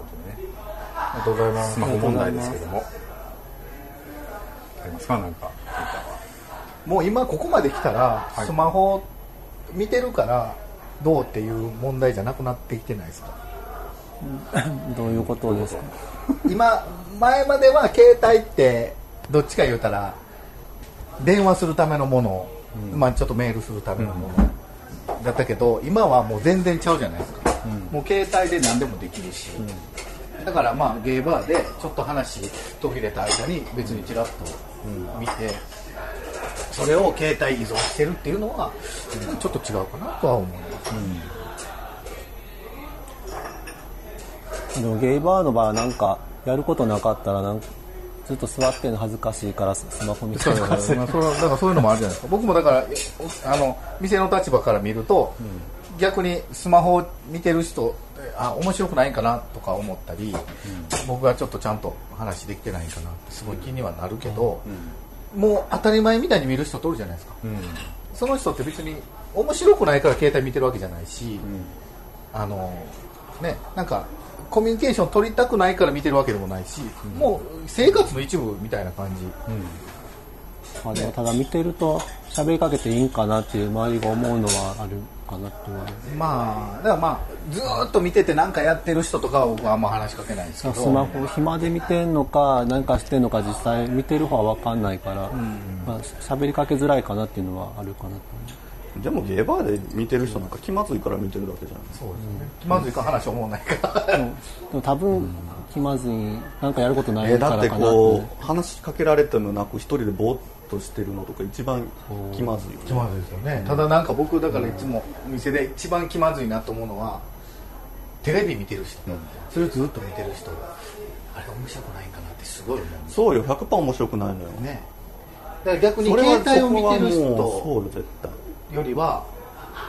C: ありがとうございます。
A: スマホ問題ですけども。ありますか？なんか。
C: もう今ここまで来たら、
A: い。
C: スマホ見てるからどうっていう問題じゃなくなってきてないですか？
E: どういうことですか？
C: 今前までは携帯ってどっちか言うたら電話するためのもの、まあちょっとメールするためのもの、だったけど今はもう全然ちゃうじゃないですか、もう携帯で何でもできるし、だからまあゲイバーでちょっと話途切れた間に別にちらっと見て、それを携帯依存してるっていうのはちょっと違うかなとは思います、
E: でもゲイバーの場合はなんかやることなかったらなんかずっと座ってるの恥ずかしいからススマホ見てる
C: まあそうだからそういうのもあるじゃないですか。僕もだからあの店の立場から見ると、逆にスマホを見てる人あ面白くないんかなとか思ったり、僕がちょっとちゃんと話できてないんかなってすごい気にはなるけど、もう当たり前みたいに見る人とおるじゃないですか、その人って別に面白くないから携帯見てるわけじゃないし、あのねなんかコミュニケーション取りたくないから見てるわけでもないし、もう生活の一部みたいな感じ、
E: まあでもただ見てると喋りかけていいんかなっていう周りが思うのはあるかなって思う
C: まあだからまあずーっと見てて何かやってる人とかは僕はあんま話しかけないんですけど。
E: スマホ暇で見てんのか何かしてんのか実際見てる方は分かんないから、まあ喋りかけづらいかなっていうのはあるかなと思
B: でもゲーバーで見てる人なんか気まずいから見てるだけじゃん。
C: そうですね。気まずいか話思わないから。
E: うでも多分気まずい。なんかやることない
B: えだって
E: からかなって
B: こう話しかけられてもなく一人でぼーっとしてるのとか一番気まずいよね。
C: 気まずいですよね、ただなんか僕だからいつもお店で一番気まずいなと思うのはテレビ見てる人、それをずっと見てる人があれ面白くないんかなってすごい思う。んです
B: そうよ100%面白くないのよ。
C: ね。だから逆に
B: それは
C: 携帯を見てる
B: そこはもうそ
C: 人
B: うよ絶対。
C: よりは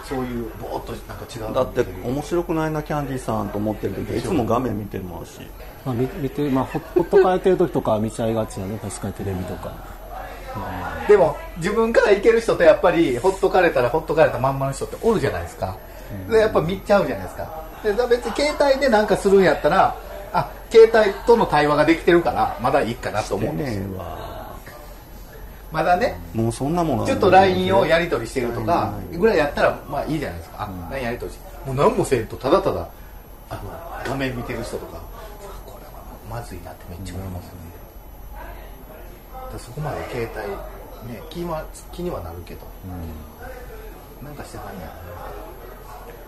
C: そういうぼーっとなんか違うの
B: だって面白くないなキャンディーさんと思ってる時はいつも画面見てるもんし。
E: まあ、見見てまあほほっとかれてる時とかは見ちゃいがちやね。確かにテレビとか
C: でも自分から行ける人とやっぱりほっとかれたらほっとかれたまんまの人っておるじゃないですか、でやっぱ見ちゃうじゃないですか。で別に携帯でなんかするんやったらあ携帯との対話ができてるからまだいいかなと思うんですよ。まだね
B: もうそんなものは
C: ちょっと LINE をやり取りしてるとかぐらいやったらまあいいじゃないですか、あ LINE やり取りしてもう何もせんとただただあの画面見てる人とかこれはまずいなってめっちゃ思いますよね、だからそこまで携帯ね気には気にはなるけど、なんかしてはんねや。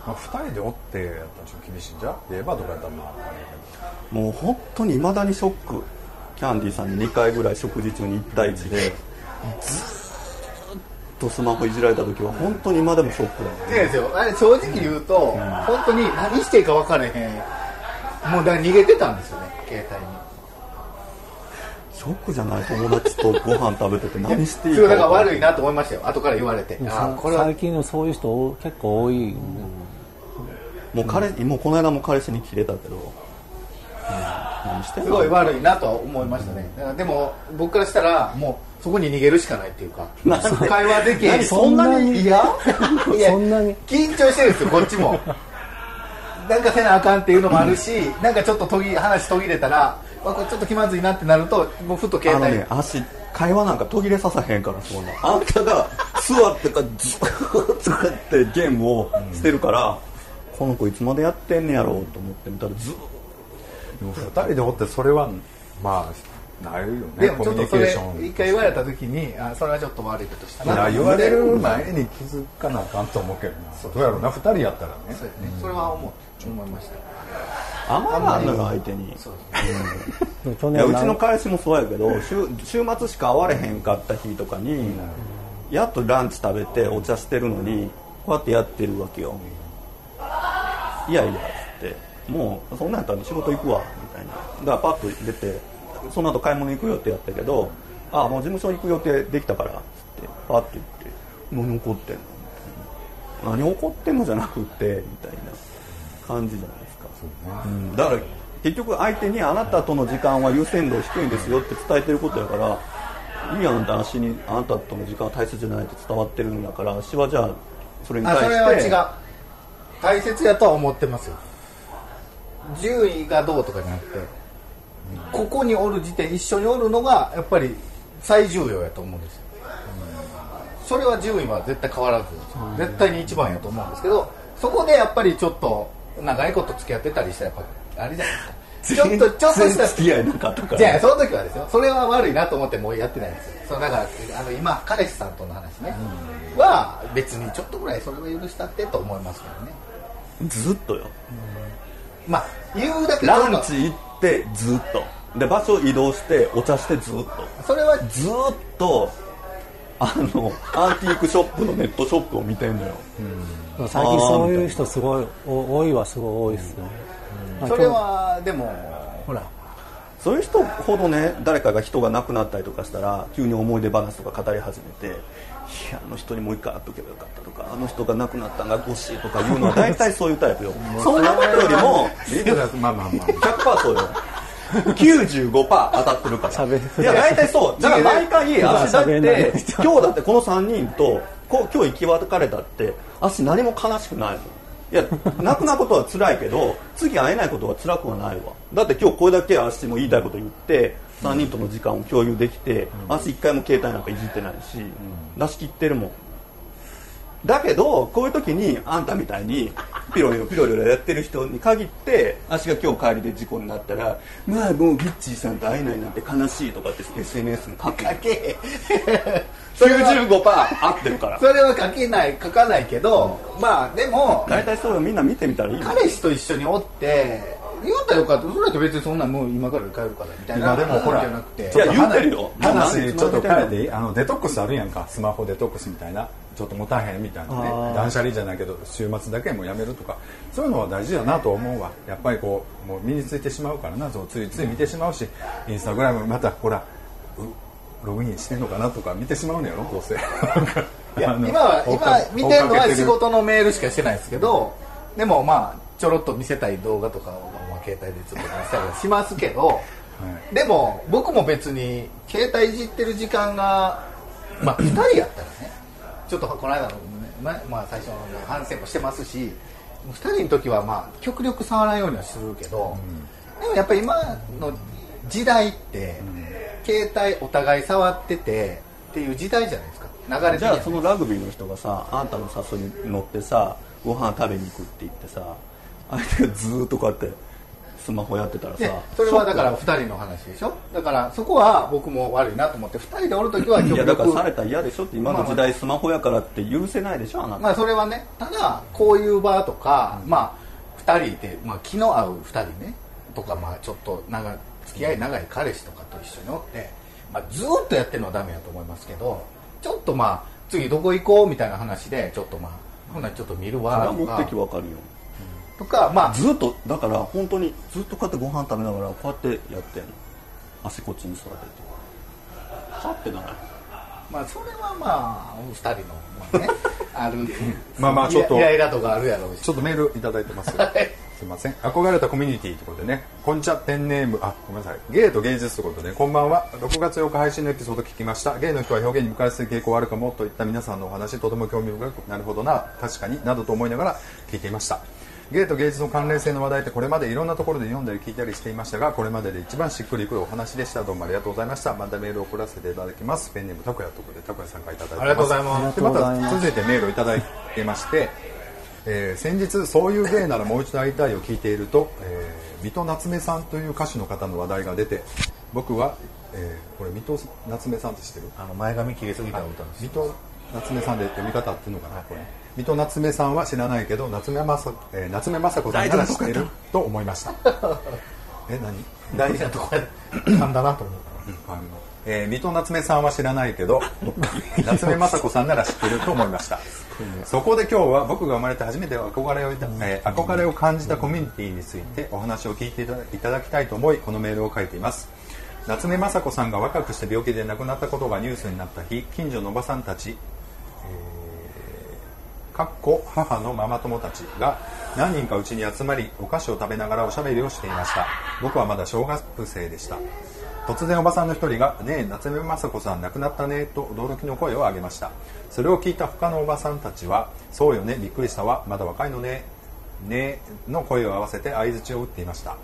A: まあ、2人でおってやったらちょっと厳しいんじゃ。ゲーバーとかやったら
B: もう本当にいまだにショック。キャンディーさんに2回ぐらい食事中に1対1で。ずーっとスマホいじられた時は本当に今でもショックだ
C: 違うんですよあれ正直言うと、本当に何していいか分からへん。もうだ逃げてたんですよね携帯に
B: ショックじゃない？友達とご飯食べてて。何していい
C: それだか悪いなと思いましたよ。後から言われて。あこれは
E: 最近のそういう人多結構多いよね、
B: もう彼もうこの間も彼氏に切れたけど、うん。
C: すごい悪いなとは思いましたね、でも僕からしたらもうそこに逃げるしかないっていうか。会話できへん。
B: 何？そんなに嫌？
C: いや
E: そんなに？
C: 緊張してるんですよこっちも。なんかせなあかんっていうのもあるし、なんかちょっと途切話途切れたらわこれちょっと気まずいなってなるともうふっと
B: あ
C: 携帯、
B: のね足会話なんか途切れささへんからそんな。あんたが座ってかずっとこうやってゲームをしてるから、この子いつまでやってんねやろうと思ってみたらずっ
A: でも2人でおってそれはまあないよ
C: で
A: ねコミュニ
C: もちょっとそれ
A: ケーション
C: 一回言われた時にあそれはちょっと悪いことしたな。
A: 言われる前に気づかなあかんと思うけどなどうやろうな2人やったらね
C: そうですねそれは思う思いました
B: 甘なんのよ相手に。
C: そうですね。
E: でも去
B: いやうち
E: 年
B: の彼氏もそうやけど週週末しか会われへんかった日とかにやっとランチ食べてお茶してるのにこうやってやってるわけよ。いやいやっつって。もうそんなんやったら仕事行くわ。みたいな。だからパッと出てその後買い物行くよってやったけどあもう事務所行く予定できたからっつってパッと言って何怒ってんの？何怒ってんの？じゃなくてみたいな感じじゃない？うん。だから結局相手にあなたとの時間は優先度低いんですよって伝えてることやからいいやんって足にあなたとの時間は大切じゃないって伝わってるんだから私はじゃあそれに対して
C: それは違う。大切やとは思ってますよ。順位がどうとかじゃなくてここにおる時点一緒におるのがやっぱり最重要やと思うんですよ。うんそれは順位は絶対変わらず絶対に一番やと思うんですけどそこでやっぱりちょっと長いこと付き合ってたりしたらやっぱあれじゃないですか。ちょっとちょっと
B: 全
C: した。
B: 然付き合いなかったから。
C: じゃあその時はですよ。それは悪いなと思ってもうやってないんですよ。そうだからあの今彼氏さんとの話ね、は別にちょっとぐらいそれは許したってと思いますけどね。
B: ずっとよ。
C: まあ言うだけ
B: ランチ行ってずっと。で場所移動してお茶してずっと。
C: それは
B: ずっとあのアンティークショップのネットショップを見てんのよ、
E: 最近そういう人すごいお多いはすごい多いですよ、まあ
C: それはでもほら。
B: そういう人ほどね誰かが人が亡くなったりとかしたら急に思い出話とか語り始めていやあの人にもう一回会っとけばよかったとかあの人が亡くなったんがゴシとかいうのは大体そういうタイプよ。そんなことよりも
A: まあまあまあ。
B: 100%そうよ95%当たってるから。
E: 喋
B: い。や大体そう。だから毎回
E: 普段
B: 足だって今日だってこの3人とこう今日生き別れたって足何も悲しくないもんいや泣くなことは辛いけど次会えないことは辛くはないわ。だって今日これだけ足も言いたいこと言って3人との時間を共有できて足1回も携帯なんかいじってないし出し切ってるもんだけどこういう時にあんたみたいにピロリロピロリロやってる人に限って足が今日帰りで事故になったら「まあもうビッチーさんと会えないなんて悲しい」とかって SNS に書く
C: 書け
B: 95%合ってるから。
C: それは書けない書かないけど、まあでも
B: 大体そうよ。みんな見てみたらいいよ。
C: 彼氏と一緒におって言ったらよかった？それだって別にそんなもう今から帰るからみたいな
A: 今でもほら
C: じゃなくて。
B: いや言ってるよ。
A: 話ちょっと変えて。いいあのデトックスあるやんか。スマホデトックスみたいな。ちょっと持たへんみたいなね。断捨離じゃないけど週末だけもうやめるとか。そういうのは大事だなと思うわ。やっぱりこうもう身についてしまうからな。そうついつい見てしまうし。インスタグラムまたほらうログインしてんのかなとか見てしまうのやろどうせ。
C: 今は今見てるのは仕事のメールしかしてないですけどでもまあちょろっと見せたい動画とかを、まあ、携帯でちょっと見せたりはしますけど、でも僕も別に携帯いじってる時間がまあ2人やったらねちょっとこの間のね、ままあ、最初の反省もしてますし2人の時はまあ極力触らないようにはするけど、でもやっぱり今の時代って、携帯お互い触っててっていう時代じゃないですか。流れて
B: じゃあそのラグビーの人がさあんたの誘いに乗ってさご飯食べに行くって言ってさ相手がずーっとこうやってスマホやってたらさ。
C: でそれはだから2人の話でしょ？だからそこは僕も悪いなと思って2人でおる時は極
B: いやだから
C: 力
B: されたら嫌でしょって今の時代スマホやからって許せないでしょあなた、
C: まあそれはねただこういう場とか、まあ2人で、まあ、気の合う2人ねとかまあちょっと長付き合い長い彼氏とかと一緒におって、まあ、ずーっとやってるのはダメやと思いますけどちょっとまあ次どこ行こうみたいな話でちょっとまあほんならちょっと見るわとか。
B: 的わかるよ
C: とかまあ
B: ずっとだから本当にずっとこうやってご飯食べながらこうやってやってんの。足こっちに座ってて。はってなら。
C: まあそれはまあ2人の、まあね、あ る
A: まあまあちょっと
C: イライラとかあるやろうし。
A: ちょっとメールいただいてますよ。すいません。憧れたコミュニティということでね。こんにちはペンネーム。あごめんなさい。ゲイと芸術ということでこんばんは。6月8日配信のエピソード聞きました。ゲイの人は表現に向かいやすい傾向あるかもといった皆さんのお話とても興味深くなるほどな確かになどと思いながら聞いていましたゲイと芸術の関連性の話題ってこれまでいろんなところで読んだり聞いたりしていましたがこれまでで一番しっくりくるお話でしたどうもありがとうございましたまたメールを送らせていただきます。ペンネームたこやということでたこやさんからいただいて
C: ありがとうございます。
A: でまた続いてメールをいただいてまして、えー先日「そういう芸ならもう一度会いたい」を聞いていると、えー水戸夏目さんという歌手の方の話題が出て僕は、えーこれ水戸夏目さんって知ってる？
C: あの前髪切りすぎた歌です。
A: 水戸夏目さんで読み方っていうのかなこれ水戸夏目さんは知らないけど夏目雅子、えー夏目雅子さんなら知ってると思いました。え何？
C: 大事なとこや。噛んだなと思う。
A: あのえー水戸夏目さんは知らないけど 夏目雅子さんなら知ってると思いました。そこで今日は僕が生まれて初めて憧れをいた、えー憧れを感じたコミュニティについてお話を聞いていただいただきたいと思いこのメールを書いています。夏目雅子さんが若くして病気で亡くなったことがニュースになった日近所のおばさんたちかっこ母のママ友たちが何人かうちに集まりお菓子を食べながらおしゃべりをしていました。僕はまだ小学生でした。突然おばさんの一人が「ねえ夏目雅子さん亡くなったね」と驚きの声を上げました。それを聞いた他のおばさんたちは「そうよねびっくりしたわ。まだ若いのね」ねの声を合わせて相づちを打っていました。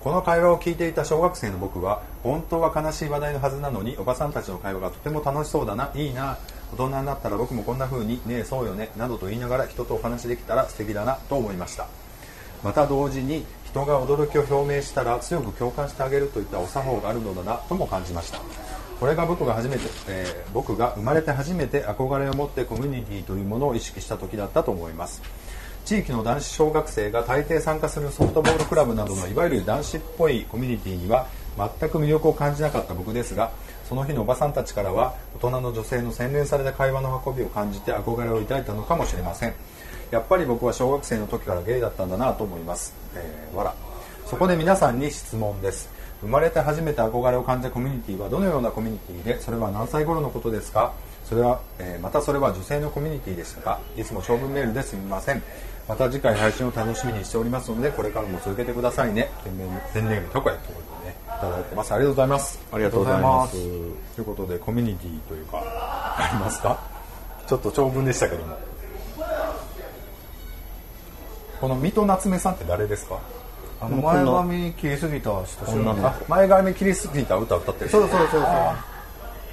A: この会話を聞いていた小学生の僕は本当は悲しい話題のはずなのにおばさんたちの会話がとても楽しそうだな。いいな。大人になったら僕もこんな風にねえそうよね。などと言いながら人とお話できたら素敵だな。と思いました。また同時に人が驚きを表明したら強く共感してあげるといったお作法があるのだな。とも感じました。これが僕が初めて、えー僕が生まれて初めて憧れを持ってコミュニティというものを意識した時だったと思います。地域の男子小学生が大抵参加するソフトボールクラブなどのいわゆる男子っぽいコミュニティには全く魅力を感じなかった僕ですがその日のおばさんたちからは大人の女性の洗練された会話の運びを感じて憧れを抱いたのかもしれません。やっぱり僕は小学生の時からゲイだったんだなと思います、えーわらそこで皆さんに質問です。生まれて初めて憧れを感じたコミュニティはどのようなコミュニティでそれは何歳頃のことですか？それは、えーまたそれは女性のコミュニティでしたかいつも長文メールですみません。また次回配信を楽しみにしておりますのでこれからも続けてくださいね。天然天然とかやということでねいただいてます。ありがとうございます。
B: ありがとうございます。
A: ということでコミュニティというかありますか？ちょっと長文でしたけども。この水戸夏目さんって誰ですか？
C: あの前髪切りすぎた人知らない。
A: あ前髪切りすぎた歌歌ってる
C: そうそうそうそう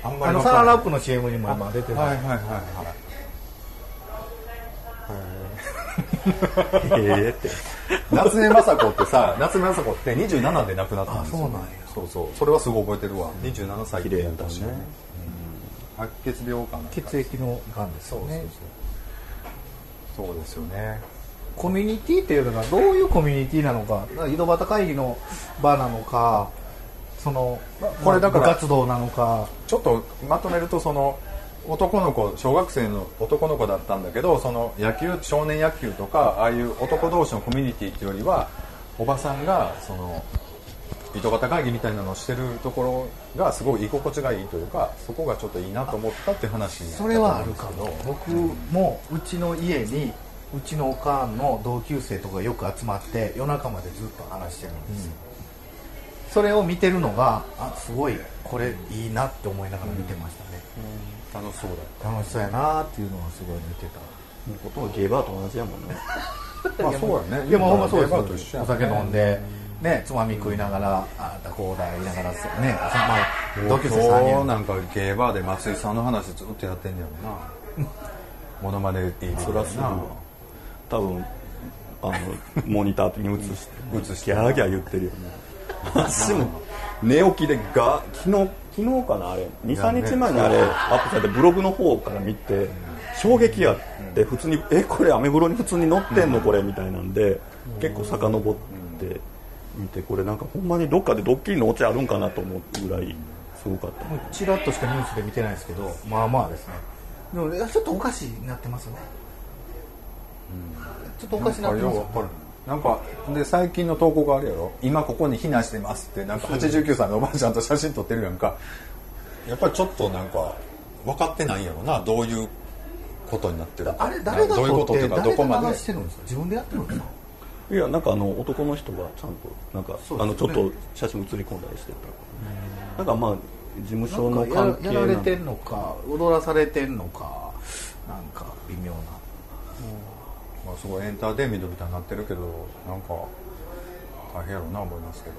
A: あんま
C: あの
A: りわからない
C: サランラップの CM にも今出てる、
A: はいはいはいはい。
B: ええって。
A: 夏目雅子ってさ夏目雅子って27で亡くなったんですよ。
C: あそうなんや。
A: そうそう。それはすごい覚えてるわ。27歳。
B: 綺麗やったね。
A: 白血病かな
C: 血液のがんですよね。
A: そうですよね。
C: コミュニティっていうのがどういうコミュニティなのか。井戸端会議の場なのかその
A: これだから
C: 部活動なのか。
A: ちょっとまとめるとその男の子小学生の男の子だったんだけどその野球少年野球とかああいう男同士のコミュニティっていうよりはおばさんがその井戸端会議みたいなのをしてるところがすごい居心地がいいというかそこがちょっといいなと思ったって話になった
C: それはあるかも。僕もうちの家にうちのおかんの同級生とかよく集まって夜中までずっと話してるんですよ、それを見てるのがあすごい。これいいなって思いながら見てましたね、
A: 楽しそうだ
C: 楽しそうやなっていうのはすごい見てた。
B: ほとんどゲイバーと同じやもんね。
A: まあそうやね。
C: いやもうほんまそうです
A: ゲーバーと一緒や
C: お酒飲んで、ね、つまみ食いながらああだこうだ言いながらね、そまあ、同級生3人
A: なんかゲーバーで松井さんの話ずっとやってんねやろな。モノマネっていい
B: そらす多分あのモニターに映して
A: 映して
B: ギャーギャー言ってるよね私も寝起きでが昨日昨日かなあれ。23日前にあれアップされてブログの方から見て衝撃やって普通にえこれアメブロに普通に載ってんの？これみたいなんで結構遡って見てこれなんかほんまにどっかでドッキリのオチあるんかなと思うぐらいすごかった。
C: ちらっとしかニュースで見てないですけどまあまあですね。でもちょっとおかしになってますね、ちょっとおかしになってます
A: よなんかで最近の投稿があるやろ。今ここに避難してますってなんか89歳のおばあちゃんと写真撮ってるやんか。やっぱりちょっとなんか分かってないんやろな。どういうことになってるか。
C: あれ誰が
A: どういうことっていうかどこまで。
C: 流してるんですか？自分でやってるんですか？
B: いやなんかあの男の人がちゃんとなんか、
C: ね。
B: あのちょっと写真写り込んだりしてた。なんかまあ事務所の関係
C: ややられて
B: なん
C: のか踊らされてんのかなんか微妙な
A: まあ、すごいエンターテインメントみたいになってるけどなんか大変やろうな思いますけど。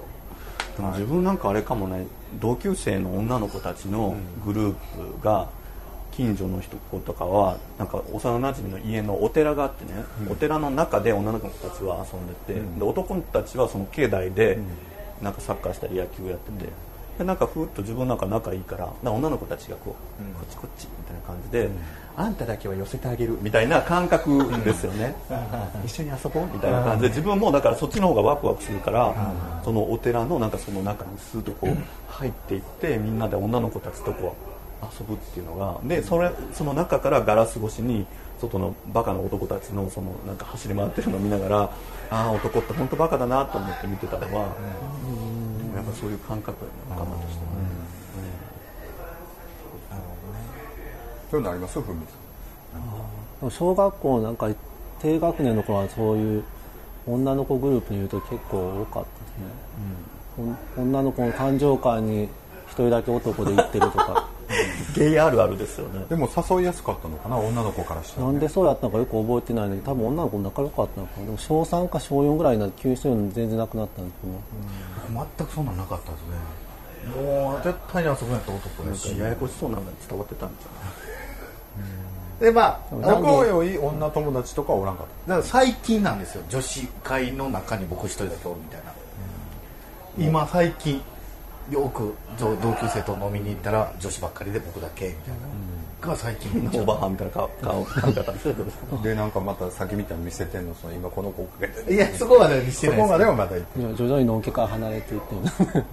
B: でも自分なんかあれかもね同級生の女の子たちのグループが近所の人子とかはなんか幼なじみの家のお寺があってね、お寺の中で女の子たちは遊んでて、で男たちはその境内でなんかサッカーしたり野球やってて、でなんかふーっと自分なんか仲いいから女の子たちがこう、こっちこっちみたいな感じで、あんただけは寄せてあげるみたいな感覚ですよね、一緒に遊ぼうみたいな感じで自分もだからそっちの方がワクワクするから、そのお寺のなんかその中にスーッとこう入っていってみんなで女の子たちとこう遊ぶっていうのがでそれその中からガラス越しに外のバカな男たちのそのなんか走り回ってるのを見ながらああ男って本当バカだなと思って見てたのは、やっぱそういう感覚やなのかなとしてね、
A: そういうのありますふみ
E: でも小学校なんか低学年の頃はそういう女の子グループにいると結構多かったですね、お 女の子の誕生会に一人だけ男で行ってるとか
B: ゲイあるあるですよね。
A: でも誘いやすかったのかな女の子からしたら
E: なんでそうやったのかよく覚えてないのに多分女の子仲良かったのかな。でも小3か小4ぐらいになって急にそういうの全然なくなったんですけど、
C: 全くそんなんなかったですね。もう絶対にあそこやった男やし
B: ややこしそうなのが伝わってたんじ
C: でまあ
A: 仲良い女友達とかはおらんかっ
C: だから最近なんですよ。女子会の中に僕一人だけおるみたいな、今最近よく同同級生と飲みに行ったら女子ばっかりで僕だけみたいな、が最近めっちゃ
B: オーバーハンみたいな顔顔髪型してる
A: でなんかまたさっきみたいに見せてんのその今この子をかけて
C: いやそこまではして
A: そこ
C: ないです。
A: まではまだ言って
E: 徐々にのんけから離れていってる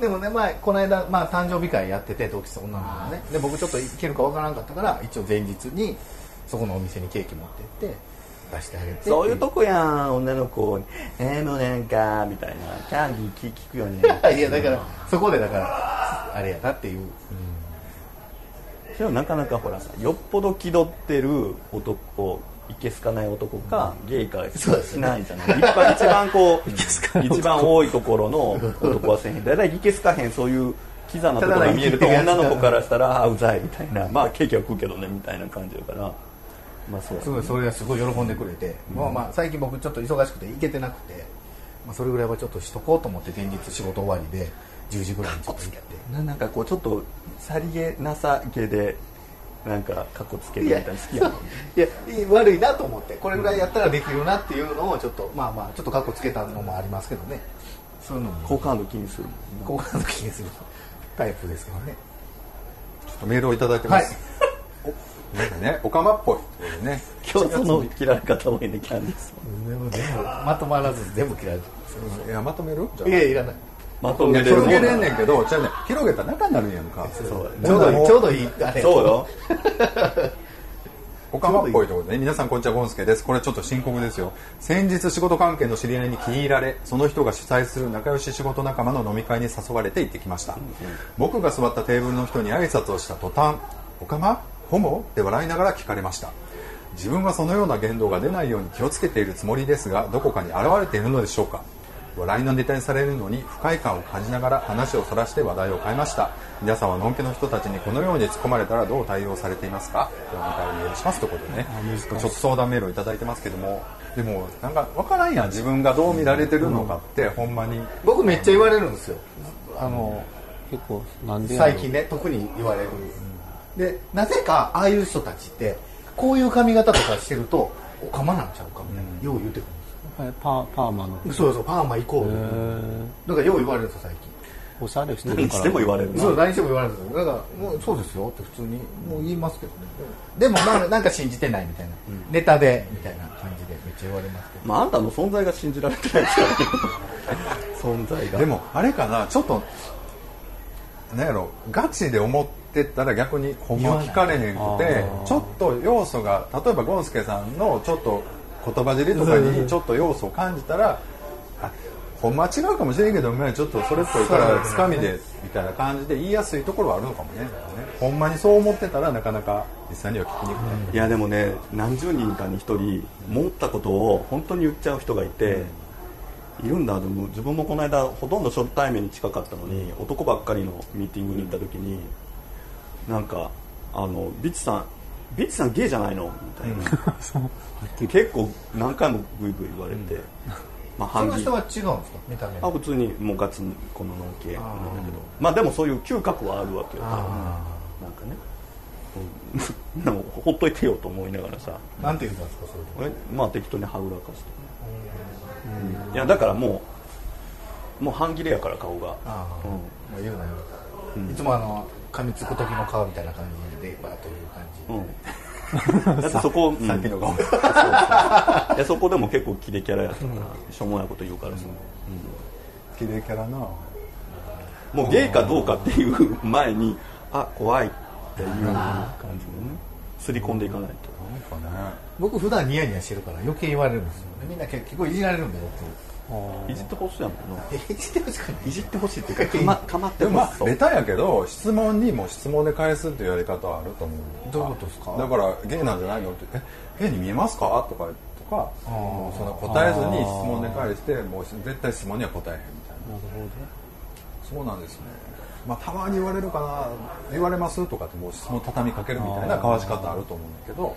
C: でもね、まあ、この間、まあ、誕生日会やってて同期生女の子がね。で僕ちょっと行けるかわからなかったから一応前日にそこのお店にケーキ持って行って出してあげて。
B: そういうとこやん女の子に「えー、もうなんか」みたいな。キャンディー聞くよね
C: い。やだからそこでだからあれやなっていう。
B: でもなかなかほらさよっぽど気取ってる男いけすかない男か、ゲイかしないじゃない。一番一番こう 一番多いところの男はせえへん。だいたいいけすかへんそういうキザなところが見えると女の子からしたらあうざいみたいな。まあケーキは食うけどねみたいな感じだからまあそう
C: すごいそれがすごい喜んでくれて、まあまあ最近僕ちょっと忙しくて行けてなくて、まあ、それぐらいはちょっとしとこうと思って前日仕事終わりで10時ぐらいにちょっと行って。
B: ななんかこうちょっとさりげなさげでなんかかっこつけるみたいなの好きやもんね。
C: いやいい悪いなと思ってこれぐらいやったらできるなっていうのをちょっとまあまあちょっとカッコつけたのもありますけどね。そういうのも。
B: 好感度気にする
C: 好感度気にする。タイプですけどね。
A: ちょっとメールをいただいてます、おなんかねおかまっぽいということでね。
B: 今 日その切られ方多いねキャンディース
C: でも全部まとまらず全部切られて
A: いやまとめる？
C: いやいらない。
B: まとめれる。
A: 広げれんねんけどじゃあね広げたら中になるんやんか。
B: そう
C: ちょうどいいちょうどいいあれ。
B: そうよ。
A: おかまっぽいとことで、ね、皆さんこんにちはゴンスケです。これちょっと深刻ですよ。先日仕事関係の知り合いに気に入られその人が主催する仲良し仕事仲間の飲み会に誘われて行ってきました、僕が座ったテーブルの人に挨拶をした途端「おかまホモ?」って笑いながら聞かれました。自分はそのような言動が出ないように気をつけているつもりですがどこかに現れているのでしょうか。笑いのネタにされるのに不快感を感じながら話をそらして話題を変えました。皆さんはのんけの人たちにこのように突っ込まれたらどう対応されていますか。ではまたお願いしますということでね。ちょっと相談メールをいただいてますけども。でもなんか分からんやん自分がどう見られてるのかって、ほんまに。
C: 僕めっちゃ言われるんですよ。あの
E: 結構なんでやろ
C: 最近ね特に言われる、でなぜかああいう人たちってこういう髪型とかしてるとおかまなんちゃうかみたいな、よう言うてく
E: はいパーパーマの。
C: るそうそうパーマイコール。
E: へー。
C: だからよう言われるんですよ最近。
E: おしゃれしてるから。
B: 何しても言われるな。
C: そう何しても言われるんですよだからもうそうですよって普通にもう言いますけどね。でもなんかなんか信じてないみたいな、ネタでみたいな感じでめっちゃ言われますけど。
B: まああんたの存在が信じられてないですから。ね存在が
A: でもあれかなちょっとなんやろガチで思ってたら逆にほんま聞かれへんくてちょっと要素が例えばゴンスケさんのちょっと言葉尻とかにちょっと要素を感じたらあほんまは違うかもしれんけどねちょっとそれっぽいからつかみでみたいな感じで言いやすいところはあるのかもね。ほんまにそう思ってたらなかなか実際には聞きにくい、
B: いやでもね何十人かに一人思ったことを本当に言っちゃう人がいて、いるんだでも自分もこの間ほとんど初対面に近かったのに、男ばっかりのミーティングに行った時になんかあのビッチさんビッチさんゲイじゃないの？みたいな、結構何回もグイグイ言われて、まあ
C: その
B: 半銀
C: 人は違うんですか？見た目。
B: あ普通にもうガツンこの脳系なんだけど。まあでもそういう嗅覚はあるわけよ。多分
C: あ
B: なんかね。ほっといてよと思いながらさ。
C: あなんて言うんですか？それ
B: まあ適当にはぐらか。して、うん。いやだからもうもう半切れやから顔が。
C: ああ、
B: うん。
C: もう言うなよ、いつもあの噛みつく時の顔みたいな感じでバーッという感じ、
B: うん、だってそこ、うん。
A: さっきの顔。
B: そうそういやそこでも結構キレキャラやった。から、しょうもないこと言うからさ、
A: 綺麗キャラな。
B: もうゲイかどうかっていう前にあ怖いっていう感じでね。すり込んでいかないと。
A: なんかね
C: 僕普段ニヤニヤしてるから余計言われるんですよ。みんな結構いじられるんで
B: いじってほしいやもん
C: いじってほしくない？
B: いじってほしいっていうかかまかまって
A: でもまあベタやけど質問にも質問で返すっていうやり方はあると思う。
C: どういうことですか？
A: だからゲイなんじゃないのってえゲイに見えますか？とかとかもうその答えずに質問で返してもう絶対質問には答えへんみたいな。
E: なるほ
A: そうなんですね。まあたまに言われるかな言われますとかってもう質問畳みかけるみたいな交わし方あると思うんだけど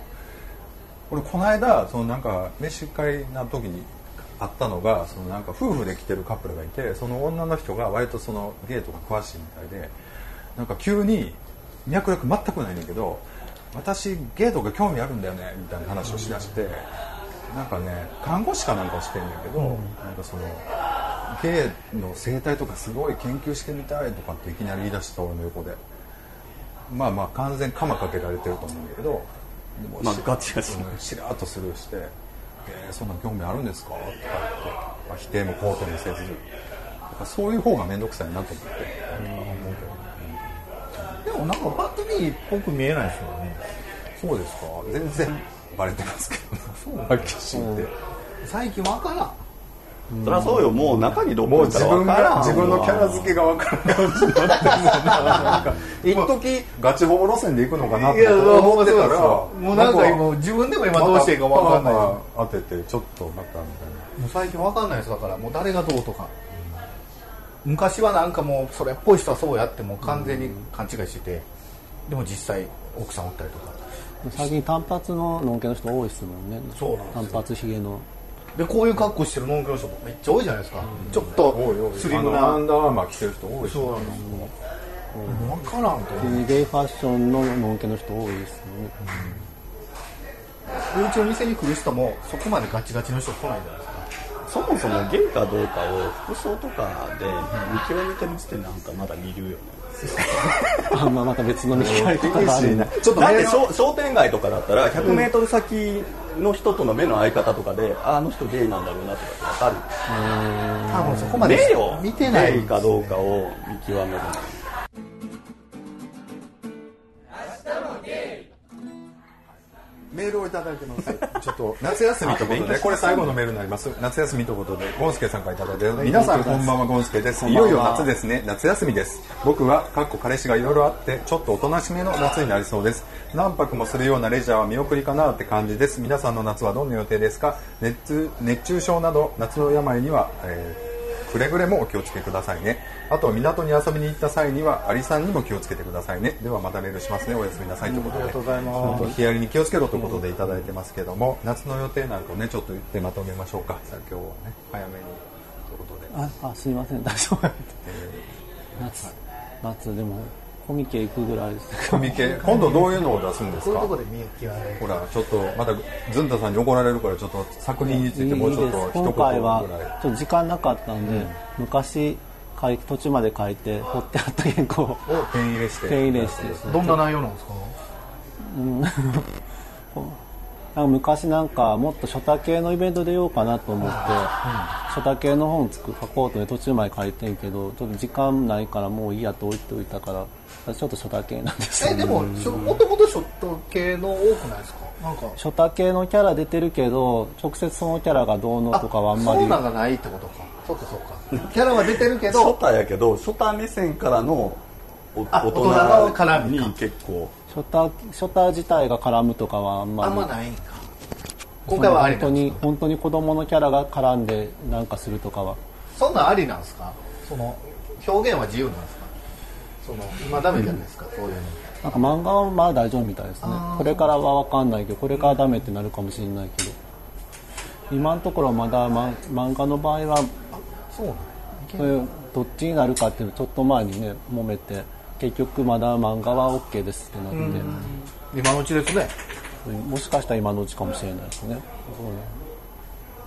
A: 俺この間そのなんか飯会な時にあったのがそのなんか夫婦で来てるカップルがいてその女の人が割とそのゲイとか詳しいみたいでなんか急に脈絡全くないねんだけど私ゲイとか興味あるんだよねみたいな話をしだしてなんかね看護師かなんかをしてんだけど、なんかそのゲイの生態とかすごい研究してみたいとかっていきなり言い出した俺の横で。まあまあ完全鎌かけられてると思うんだけどでも
B: まあ
A: し
B: ガチガチ
A: うんしらっとスルーして「えーそんな興味あるんですか?」とか言って、まあ、否定も肯定もせずそういう方が面倒くさいなと思って、
C: でもなんかパッと見っぽく見えないですよね。
A: そうですか。全然バレてますけど はっきり言って
C: 最近わからん
B: そりゃそうよ。もう中にどったら分
A: 自分
B: から
A: 自分のキャラ付けが分からない感じになってるんですよねなんか。一時。ガチホモ路線で行くのかなって思ってたら。
C: もうなんか今自分でも今どうしていいかわかんない。
A: 当ててちょっとまたみたいな
C: もう最近わかんないです。だからもう誰がどうとか。昔はなんかもうそれっぽい人はそうやってもう完全に勘違いしてて。でも実際奥さんおったりとか。
E: 最近単発ののんけの人多いですもんね。
C: そうなんですよ。
E: 単発ひげの
C: でこういう格好してるノンケの人もめっちゃ多いじゃないですか、ちょっとスリムな。
A: アンダーアーマー着てる人多いし
C: そうなんですよ、分からんと
E: ゲイファッションののんけの人多いですよね。
C: うちの店に来る人もそこまでガチガチの人来ないじゃないですか。
B: そもそもゲイかどうかを服装とかで見極めてる時点でなんかまだ見るよね
E: あまあまた別の見極め方があるんだ。
A: ちょっと
B: だって商商店街とかだったら 100m 先の人との目の合い方とかで、ああの人ゲイなんだろうなとかって分か
C: 多分そこまで
B: る目を
C: 見てない。
B: ゲイかどうかを見極める
A: メールをいただいてます。ちょっと夏休みということで、これ最後のメールになります。夏休みということで、ゴンスケさんからいただいて、皆さんこんばんは、ゴンスケです。いよいよ夏ですね。夏休みです。僕は、かっこ彼氏がいろいろあって、ちょっとおとなしめの夏になりそうです。何泊もするようなレジャーは見送りかなって感じです。皆さんの夏はどんな予定ですか？熱熱中症など、夏の病には、えーくれぐれもお気をつけくださいね。あと港に遊びに行った際にはアリさんにも気をつけてくださいね。ではまたメールしますね。おやすみなさいということで。
C: ありがとうございます
A: ヒアリに気をつけろということでいただいてますけども、夏の予定なんかをねちょっと言ってまとめましょうか。さあ今日はね早めにということで。
E: ああすいません大丈夫夏夏でもコミケ行くぐらいです。
A: コミケ？今度どういうのを出すんですか？
C: そういうとこ。で
A: ほらちょっとまたずんたさんに怒られるからちょっと作品についてもうちょっと一言
E: 今
A: ぐ
E: 回は。ちょっと時間なかったんで、昔書い途中まで書いて掘ってあった原稿を
A: ペン入れして。
E: ペン入れして。
C: どんな内容なんですか？
E: なんか昔なんかもっと初太系のイベント出ようかなと思って、初太系の本作書こうとね途中まで書いてんけどちょっと時間ないからもういいやと置いておいたからちょっと初太系なんです。
C: えでももともとショット系の多くないですか？なんか。
E: 初太系のキャラ出てるけど直接そのキャラがどうのとかはあんまり。
C: そうなんがないってことか。そうかそうか。キャラは出てるけ
B: ショ
C: ど
B: タやけどショタ目線からの大人に結構
E: 初太初太自体が絡むとかはあんま
C: あ
E: り
C: んまないんか。今回はあり
E: 本当に本当に子供のキャラが絡んでなんかするとかは。
C: そんなんありなんですか？その表現は自由なんですか？その今ダメじゃないですか、そういうの。
E: なんか漫画はまあ大丈夫みたいですね。
C: あー。
E: これからは分かんないけどこれからダメってなるかもしれないけど。今のところまだま漫画の場合は
C: そうなん
E: そういうどっちになるかっていうのちょっと前にね揉めて結局まだ漫画は OK ですってなって、
C: 今のうちですね。
E: もしかしたら今のうちかもしれないですね。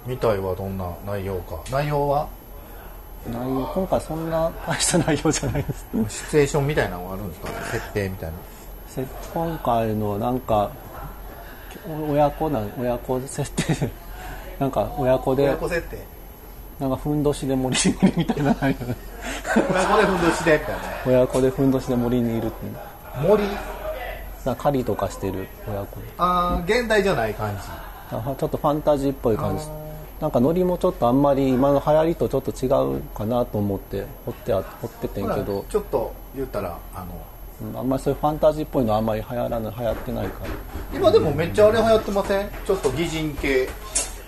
C: みたいはどんな内容か。内容は？
E: 内容今回そんな大した内容じゃないです。
C: シチュエーションみたいなのがあるんですか？設定みたいな。
E: せ今回のなんか親子なん親子設定。なんか親子で
C: 親子設定。
E: なんかふんどしで森にいるみたいな。内容
C: 親子でふんどしでみたいな。
E: 親子でふんどしで森にいるって
C: 森？
E: な狩りとかしてる親子。で
C: あー現代じゃない感じ。
E: ちょっとファンタジーっぽい感じ。なんかノリもちょっとあんまり今の流行りとちょっと違うかなと思って掘ってあ掘っててんけど。
C: ちょっと言ったらあの
E: うんあんまりそういうファンタジーっぽいのあんまり流行らない流行ってないから。
C: 今でもめっちゃあれ流行ってません？ちょっと擬人系。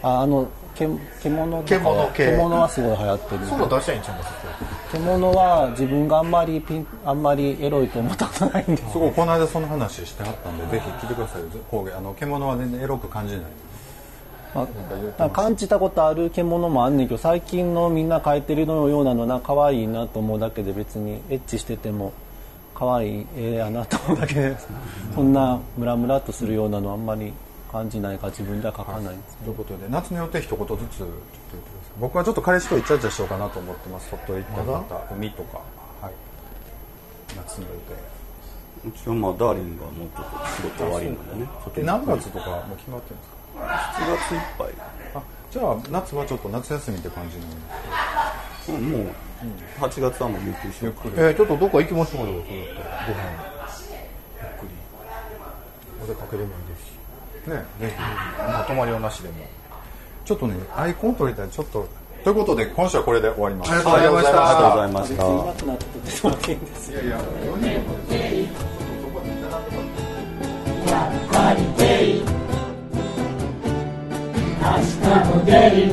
E: ああのけ獣
C: 獣系。
E: 獣はすごい流行ってる。
C: そういうの出したらいいんちゃいます？
E: 獣は自分があんまりピンあんまりエロいと思ったことないんで。す
A: ごいこの間その話してはったんでぜひ聞いてください。よ工芸あの獣は全然エロく感じない。
E: まあ、感じたことある獣もあんねんけど最近のみんな描いてるのようなのな可愛いなと思うだけで別にエッチしてても可愛い絵やなと思うだけでそんなムラムラっとするようなのあんまり感じないから自分では描かないんです
A: ということで夏の予定一言ずつちょっと言ってください僕はちょっと彼氏とイチャイチャしようかなと思ってます。鳥取行った方海とか。はい。夏の予定。
B: うちはまあダーリンがもうちょっと仕事終わりなんでね。
A: で何月とかもう決まってるんですか
B: ？7月いっぱい。
A: あじゃあ夏はちょっと夏休みって感じの。
B: うんもう8月はもう有給しよう。か
C: えーちょっとどっか行きましょうよそうやったらご飯。ゆっくり。お出かけでもいいですし。
A: ねぜひ。
C: まあ泊まりはなしでも
A: ちょっとねアイコン取りたいちょっとということで今週はこれで終わります。
C: ありがとうございました。
B: ありがとうございました。
F: 明日も出る